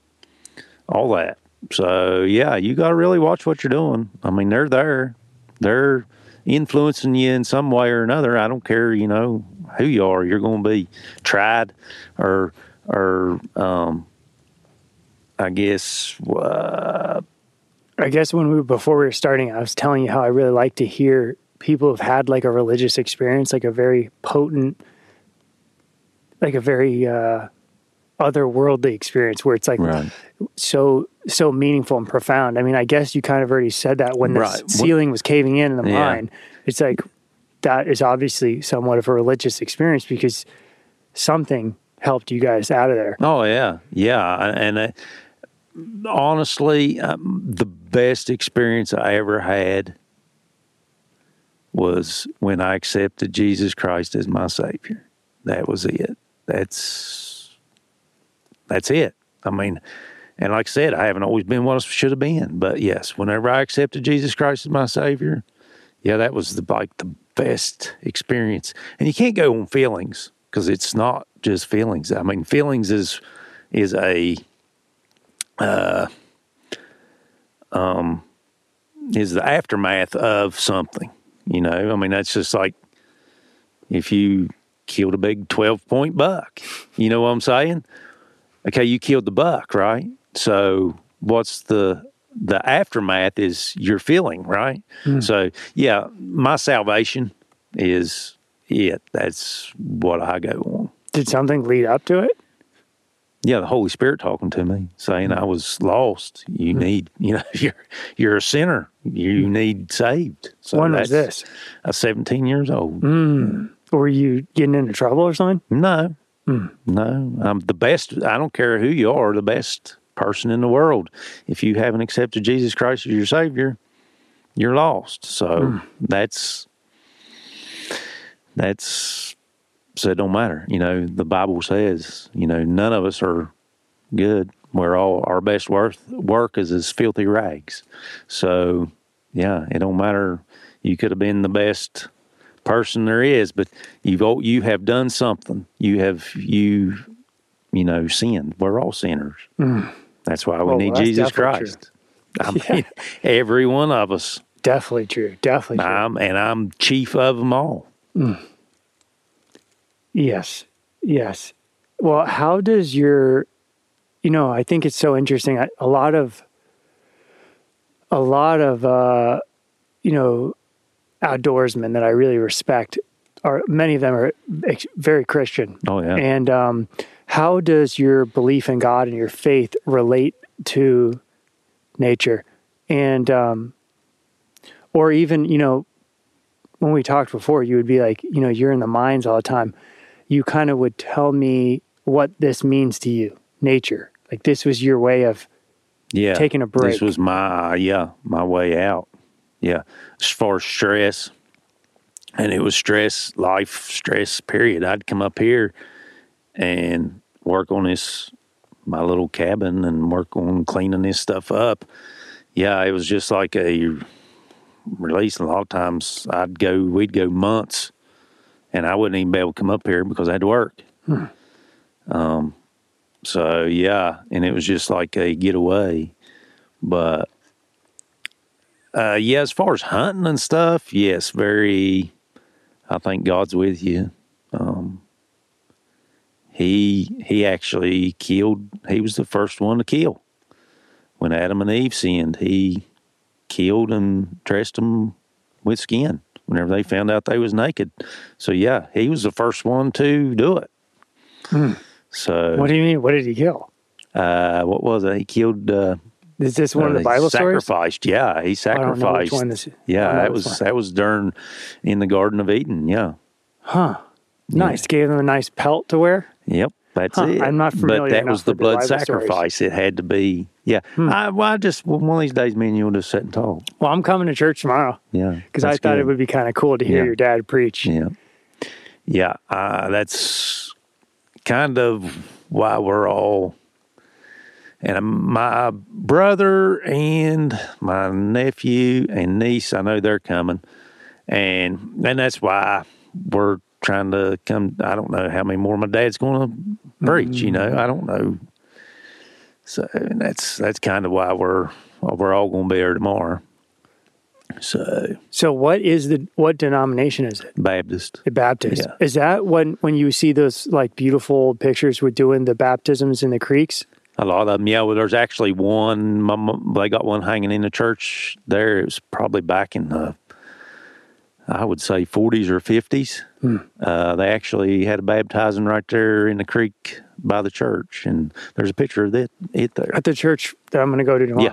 all that. So yeah, you got to really watch what you're doing. I mean, they're there, they're influencing you in some way or another. I don't care, you know, who you are. You're going to be tried, or or um, I guess uh, I guess when we before we were starting, I was telling you how I really like to hear people who've had like a religious experience, like a very potent, like a very uh, otherworldly experience, where it's like Right. so so meaningful and profound. I mean, I guess you kind of already said that when the Right. ceiling was caving in in the Yeah. mind. It's like that is obviously somewhat of a religious experience because something helped you guys out of there. Oh yeah, yeah, and uh, honestly, um, the best experience I ever had was when I accepted Jesus Christ as my Savior. That was it. That's that's it. I mean, and like I said, I haven't always been what I should have been, but yes, whenever I accepted Jesus Christ as my Savior, yeah, that was the like the best experience. And you can't go on feelings because it's not just feelings. I mean, feelings is is a uh, um is the aftermath of something. You know, I mean, that's just like if you killed a big twelve point buck. You know what I'm saying? Okay, you killed the buck, right? So what's the the aftermath is your feeling, right? Hmm. So yeah, my salvation is it. That's what I go on. Did something lead up to it? Yeah, the Holy Spirit talking to me, saying I was lost. You hmm. need, you know, you're you're a sinner. You hmm. need saved. So when was this? I was 17 years old. Mm. Were you getting into trouble or something? No, no, I'm the best. I don't care who you are, the best person in the world. If you haven't accepted Jesus Christ as your Savior, you're lost. So hmm. that's that's so it don't matter. You know, the Bible says, you know, none of us are good. We're all our best worth work is as filthy rags. So yeah, it don't matter. You could have been the best person there is, but you've you have done something. You have you you know sinned. We're all sinners. That's why we Oh, need well, Jesus Christ. I mean, every one of us. Definitely true. Definitely true. I'm and I'm chief of them all. Yes. Yes. Well, how does your, you know, I think it's so interesting. I- A lot of, a lot of, uh, you know, outdoorsmen that I really respect are many of them are very Christian. Oh yeah. And um, how does your belief in God and your faith relate to nature? And, um, or even, you know, when we talked before, you would be like, you know, you're in the mines all the time. You kind of would tell me what this means to you, nature. Like this was your way of yeah, taking a break. This was my yeah my way out. Yeah, as far as stress, and it was stress, life stress. Period. I'd come up here and work on this my little cabin and work on cleaning this stuff up. Yeah, it was just like a release. A lot of times I'd go, we'd go months, and I wouldn't even be able to come up here because I had to work. Um, so yeah, and it was just like a getaway. But uh, yeah, as far as hunting and stuff, yes, very. I think God's with you. Um, he he actually killed. He was the first one to kill when Adam and Eve sinned. He killed and dressed them with skin whenever they found out they was naked. So yeah, he was the first one to do it. So what do you mean? What did he kill? uh, what was it? He killed. Uh, Is this one of uh, the Bible stories? sacrificed. Yeah, he I don't know which sacrificed. this. Yeah, that was one. that was during in the Garden of Eden. Yeah. Huh. Nice. Gave them a nice pelt to wear. Yep, that's Huh, it. I'm not familiar But that was the with the blood stories. sacrifice. It had to be. Yeah. I, well, I just well, one of these days, me and you will just sit and talk. Well, I'm coming to church tomorrow Yeah. because I thought good. it would be kind of cool to hear Yeah. your dad preach. Yeah. Yeah. Uh, that's kind of why we're all. And my brother and my nephew and niece, I know they're coming, and and that's why we're trying to come. I don't know how many more my dad's going to preach. You mm. know, I don't know. So and that's that's kind of why we're we're all going to be there tomorrow. So So, what is the what denomination is it? Baptist. The Baptist. Yeah. Is that when when you see those like beautiful pictures with doing the baptisms in the creeks? A lot of them, yeah. Well, there's actually one. My, they got one hanging in the church there. It was probably back in the, I would say, 40s or 50s. Hmm. Uh, they actually had a baptizing right there in the creek by the church, and there's a picture of it, it there. At the church that I'm going to go to tomorrow.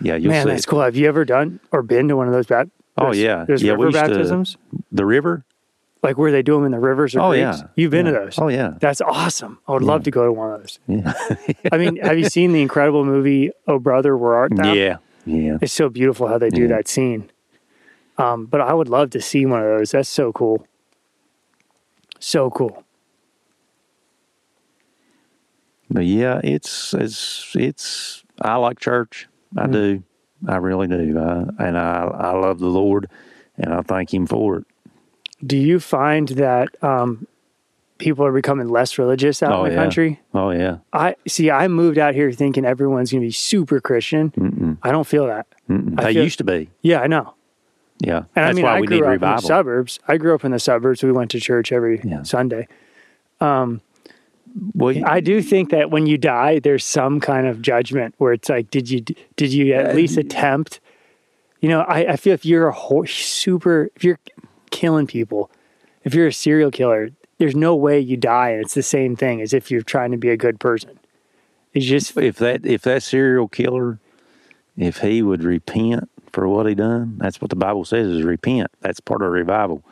Yeah, yeah. You'll Man, see that's it. cool. Have you ever done or been to one of those bap? Oh, yeah. There's Yeah, we river used to- baptisms, the river. Like where they do them in the rivers or Oh, creeks. yeah. You've been Yeah. to those. Oh yeah, That's awesome. I would love to go to one of those. yeah, I mean, have you seen the incredible movie "Oh Brother, Where Art Thou"? yeah, yeah. It's so beautiful how they do Yeah. that scene. Um, but I would love to see one of those. That's so cool. So cool. But yeah, it's it's it's. I like church. I do. I really do. I, and I I love the Lord, and I thank Him for it. Do you find that um, people are becoming less religious out Oh, in the yeah. country? Oh yeah. I see. I moved out here thinking everyone's going to be super Christian. Mm-mm. I don't feel that. Mm-mm. I feel- used to be. Yeah, I know. Yeah. And That's I mean, why I we grew need up in the revival. suburbs. I grew up in the suburbs. We went to church every Yeah. Sunday. Well, I do think that when you die, there's some kind of judgment where it's like, did you did you at least attempt? You know, I, I feel if you're a ho- super, if you're killing people, if you're a serial killer, there's no way you die, and it's the same thing as if you're trying to be a good person. It's just if that if that serial killer, if he would repent for what he done, that's what the Bible says is repent. That's part of revival.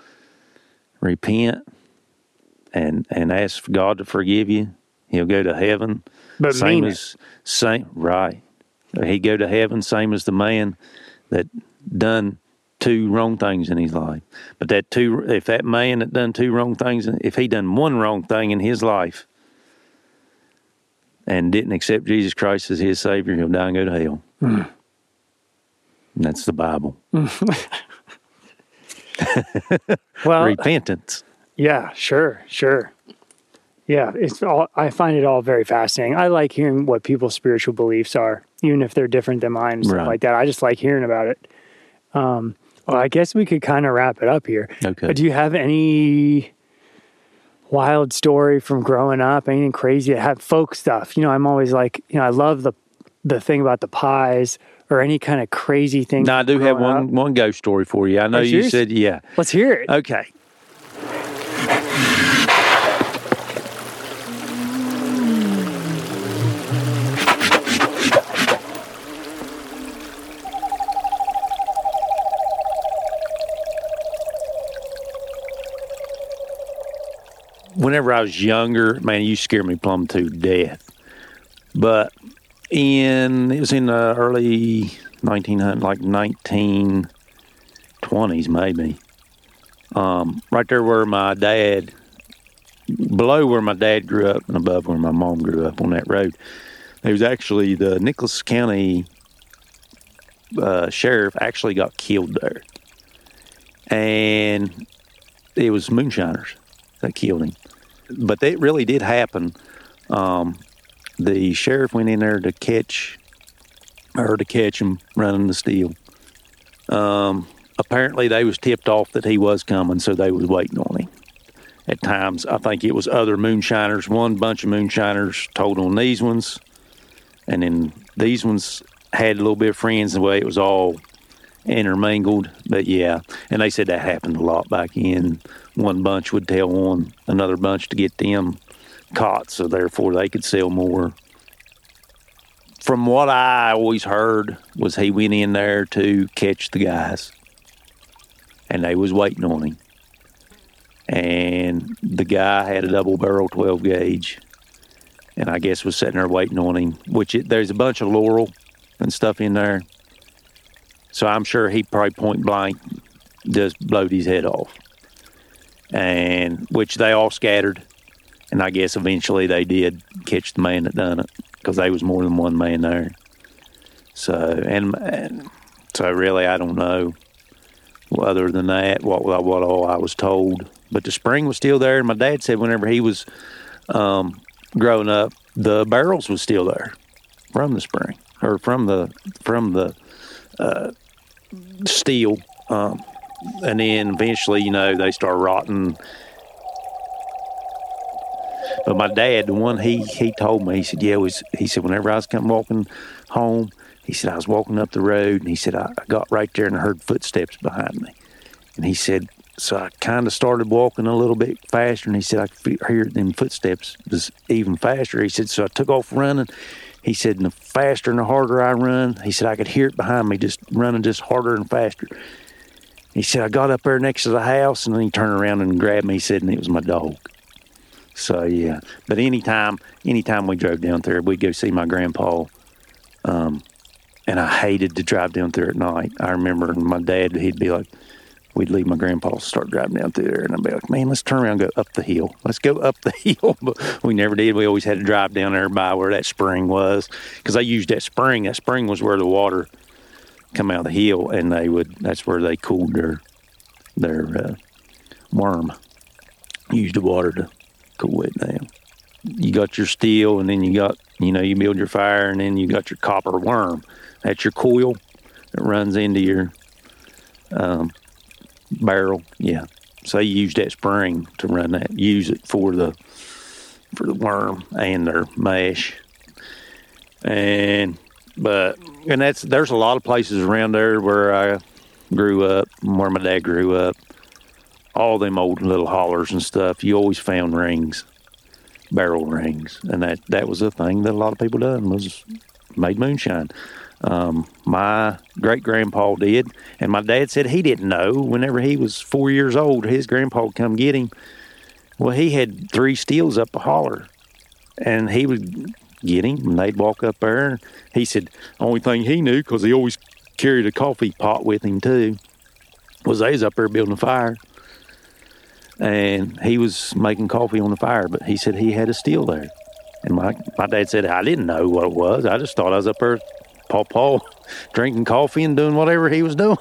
Repent and and ask God to forgive you. He'll go to heaven. But same mean it. as same right. He go to heaven same as the man that done two wrong things in his life. But that two if that man had done two wrong things if he done one wrong thing in his life and didn't accept Jesus Christ as his Savior, he'll die and go to hell. And that's the Bible. well, Repentance. Yeah, sure, sure. Yeah, it's all. I find it all very fascinating. I like hearing what people's spiritual beliefs are, even if they're different than mine and stuff Right. like that. I just like hearing about it. Um, well, I guess we could kind of wrap it up here. Okay. But do you have any wild story from growing up? Anything crazy have folk stuff? You know, I'm always like, you know, I love the the thing about the pies or any kind of crazy thing. Now I do have one up. one ghost story for you. I oh, know Oh, you serious? said yeah. Let's hear it. Okay. Whenever I was younger, man, you scared me plumb to death. But in it was in the early 1900 like 1920s maybe. Um, right there where my dad below where my dad grew up and above where my mom grew up on that road there was actually the nicholas county uh, sheriff actually got killed there. And it was moonshiners that killed him but it really did happen um, the sheriff went in there to catch or to catch him running the steel. Um, apparently, they was tipped off that he was coming, so they was waiting on him. At times, I think it was other moonshiners. One bunch of moonshiners told on these ones, and then these ones had a little bit of friends. The way it was all intermingled, but yeah, and they said that happened a lot back in. One bunch would tell on another bunch to get them caught, so therefore they could sell more. From what I always heard was he went in there to catch the guys, and they was waiting on him. And the guy had a double barrel 12 gauge, and I guess was sitting there waiting on him. Which it, there's a bunch of laurel and stuff in there, so I'm sure he probably point blank just blowed his head off. And which they all scattered and I guess eventually they did catch the man that done it because there was more than one man there. So and, and so really I don't know. Other than that, what what all I was told, but the spring was still there. And my dad said whenever he was um, growing up, the barrels was still there from the spring or from the from the uh, steel. Um, and then eventually, you know, they start rotting but my dad, the one he he told me, he said, yeah, was he said whenever I was coming walking home, he said I was walking up the road, and he said I, got right there and I heard footsteps behind me, and he said so I kind of started walking a little bit faster, and he said I could hear them footsteps was even faster. He said so I took off running. He said, and the faster and the harder I run, he said I could hear it behind me, just running just harder and faster. He said I got up there next to the house, and then he turned around and grabbed me. He said, and it was my dog. So yeah, but anytime, anytime we drove down there, we'd go see my grandpa. Um, and I hated to drive down there at night. I remember my dad, he'd be like, we'd leave my grandpa start driving down through there, and I'd be like, man, let's turn around and go up the hill. Let's go up the hill. But we never did. We always had to drive down there by where that spring was, because I used that spring. That spring was where the water come out of the hill, and they would. That's where they cooled their their uh, worm. Used the water to cool it down. You got your steel, and then you got, you know, you build your fire, and then you got your copper worm. That's your coil that runs into your um, barrel. Yeah. So you use that spring to run that. Use it for the for the worm and their mash. And but and that's there's a lot of places around there where I grew up, where my dad grew up all them old little hollers and stuff, you always found rings, barrel rings, and that that was a thing that a lot of people done was made moonshine. Um, my great grandpa did, and my dad said he didn't know. Whenever he was four years old, his grandpa would come get him. Well, he had three steels up a holler, and he would get him, and they'd walk up there. He said only thing he knew because he always carried a coffee pot with him too was they was up there building a fire and he was making coffee on the fire, but he said he had a steel there. And my, my dad said, I didn't know what it was. I just thought I was up there, Paw Paw, drinking coffee and doing whatever he was doing.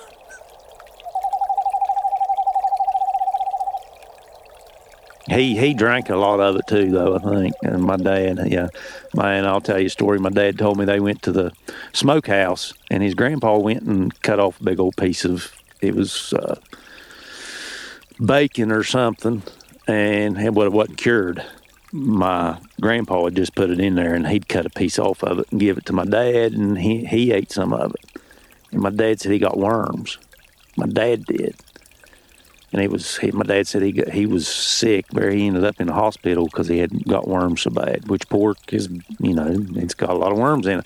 He he drank a lot of it too, though I think. And my dad, yeah, man, I'll tell you a story. My dad told me they went to the smokehouse, and his grandpa went and cut off a big old piece of it was uh, bacon or something, and but it wasn't cured. My grandpa had just put it in there, and he'd cut a piece off of it and give it to my dad, and he he ate some of it. And my dad said he got worms. My dad did, and he was. He, my dad said he got, he was sick, where he ended up in the hospital because he had got worms so bad. Which pork is, you know, it's got a lot of worms in it.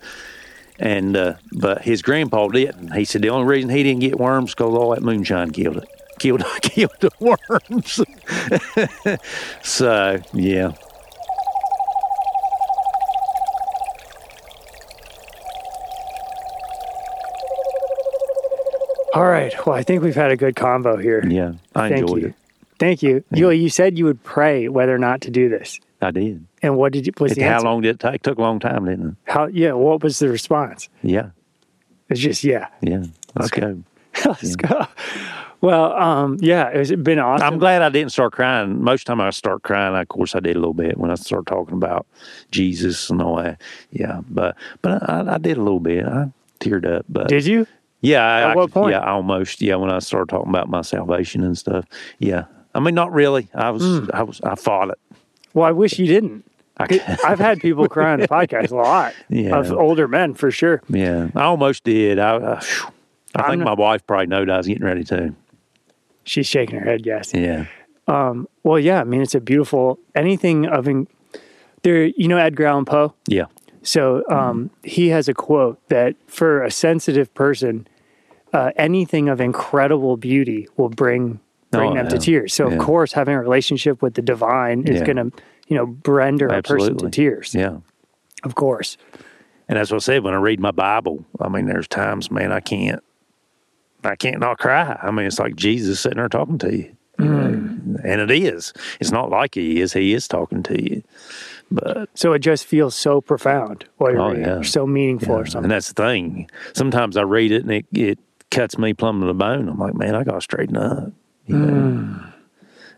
And uh, but his grandpa didn't. He said the only reason he didn't get worms because all that moonshine killed it killed killed the worms. so yeah. All right. Well, I think we've had a good combo here. Yeah, I Thank enjoyed you. it. Thank you. You you said you would pray whether or not to do this. I did. And what did you was It, the how answer? long did it take? Took a long time, didn't it? How yeah, what was the response? Yeah, It's just yeah. yeah. Let's Okay. go. Let's go. Well, um, yeah, it's been awesome. I'm glad I didn't start crying. Most time I start crying, of course I did a little bit when I started talking about Jesus and all that. Yeah, but but I, I did a little bit. I teared up. But Did you? Yeah, I, At I- what point? Yeah, almost. Yeah, when I started talking about my salvation and stuff. Yeah, I mean not really. I was Hmm. I was I fought it. Well, I wish you didn't. I, I've had people cry on the podcast a lot Yeah. of older men for sure. yeah, I almost did. I I. I think not- my wife probably knowed I was getting ready to. She's shaking her head. Yes. Yeah. Um, Well, yeah. I mean, it's a beautiful anything of in, there. You know Edgar Allan Poe. Yeah. So um, he has a quote that for a sensitive person, uh, anything of incredible beauty will bring bring Oh, them to tears. So Yeah. of course, having a relationship with the divine is Yeah. going to you know render a person to tears. Yeah. Of course. And that's what I said when I read my Bible. I mean, there's times, man, I can't, I can't not cry. I mean, it's like Jesus sitting there talking to you, and it is. It's not like he is. He is talking to you. But So it just feels so profound while you're Oh, reading, yeah. or so meaningful or something. and that's the thing. Sometimes I read it and it, it cuts me plumb to the bone. I'm like, man, I got to straighten up. You know?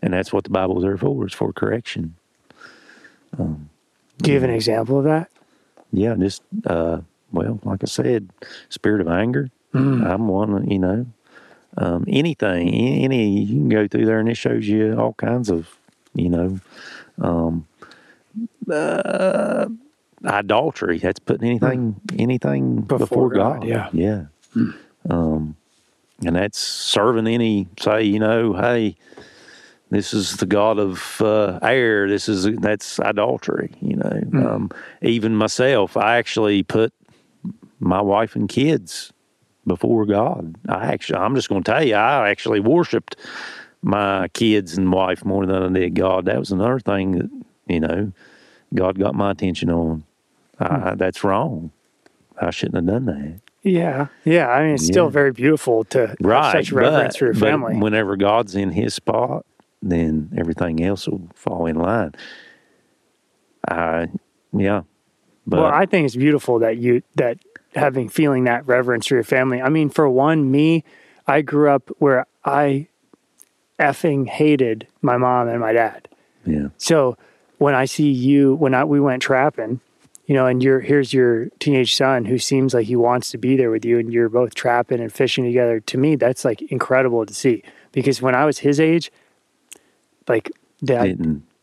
And that's what the Bible's there for. It's for correction. Do you have an example of that? yeah, just uh, well, like I said, spirit of anger. I'm one, you know, um, anything, any you can go through there, and it shows you all kinds of, you know, um, uh, idolatry. That's putting anything, anything before, Before God. God, yeah. yeah. Um, and that's serving any say, you know, hey, this is the god of uh, air. This is that's idolatry. You know, um, even myself, I actually put my wife and kids before God. I actually, I'm just going to tell you, I actually worshipped my kids and wife more than I did God. That was another thing that you know, God got my attention on. I, that's wrong. I shouldn't have done that. Yeah, yeah. I mean, it's still very beautiful to have Right. such reverence but, for your family. whenever God's in his spot, then everything else will fall in line. I, yeah. But well, I think it's beautiful that you that having feeling that reverence for your family. I mean, for one, me, I grew up where I effing hated my mom and my dad. yeah. So when I see you, when I we went trapping, you know, and you're here's your teenage son who seems like he wants to be there with you, and you're both trapping and fishing together. To me, that's like incredible to see because when I was his age, like that,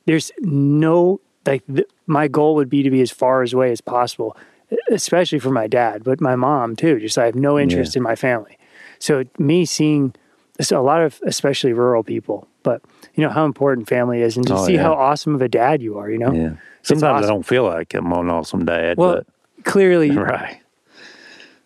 there's no like th- my goal would be to be as far as away as possible, especially for my dad, but my mom too. Just I have no interest Yeah. in my family. So me seeing so a lot of especially rural people, but you know how important family is, and to Oh, see yeah. how awesome of a dad you are. You know, yeah. Sometimes awesome. I don't feel like I'm an awesome dad, well, clearly right.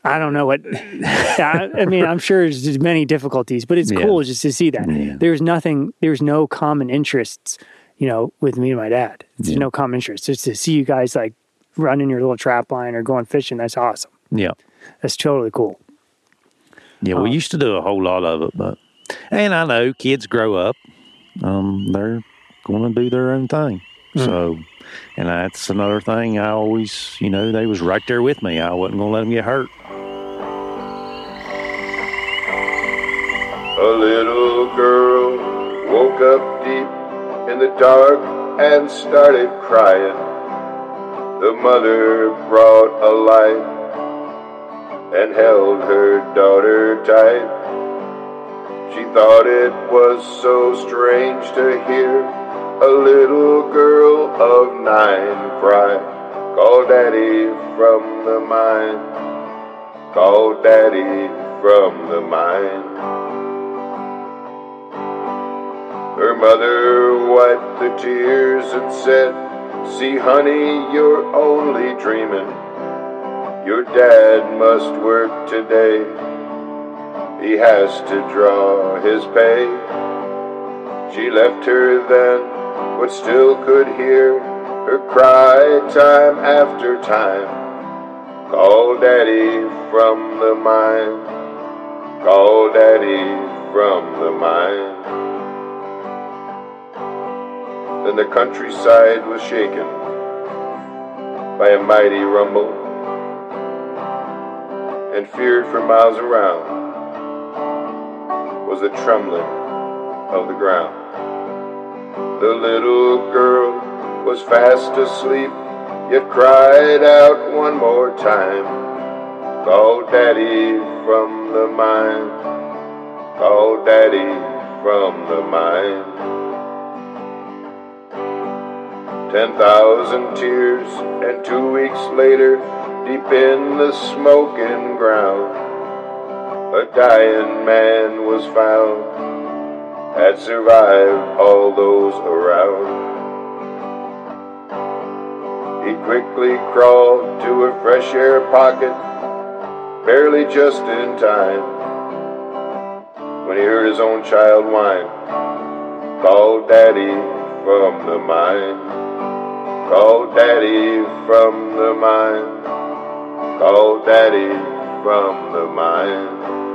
I don't know what. I, I mean, I'm sure there's many difficulties, but it's Yeah. cool just to see that Yeah. there's nothing, there's no common interests, you know, with me and my dad. There's Yeah. no common interests. Just to see you guys like running your little trap line or going fishing, that's awesome. Yeah. That's totally cool. Yeah, Oh. we used to do a whole lot of it, but and I know kids grow up, um, they're going to do their own thing. Hmm. So, and that's another thing. I always, you know, they was right there with me. I wasn't going to let them get hurt. A little girl woke up deep in the dark and started crying. The mother brought a light and held her daughter tight. She thought it was so strange to hear a little girl of nine cried, Call daddy from the mine. Call daddy from the mine. Her mother wiped the tears and said, See, honey, you're only dreaming. Your dad must work today. He has to draw his pay. She left her then, but still could hear her cry time after time. Call daddy from the mine. called Daddy from the mine. Then the countryside was shaken by a mighty rumble, and feared for miles around was the trembling of the ground. The little girl was fast asleep, yet cried out one more time, called Daddy from the mine, called Daddy from the mine. Ten thousand tears, and two weeks later, deep in the smoking ground, a dying man was found, had survived all those around. He quickly crawled to a fresh air pocket, barely just in time, when he heard his own child whine, call Daddy from the mine. Call daddy from the mine. Call daddy from the mine.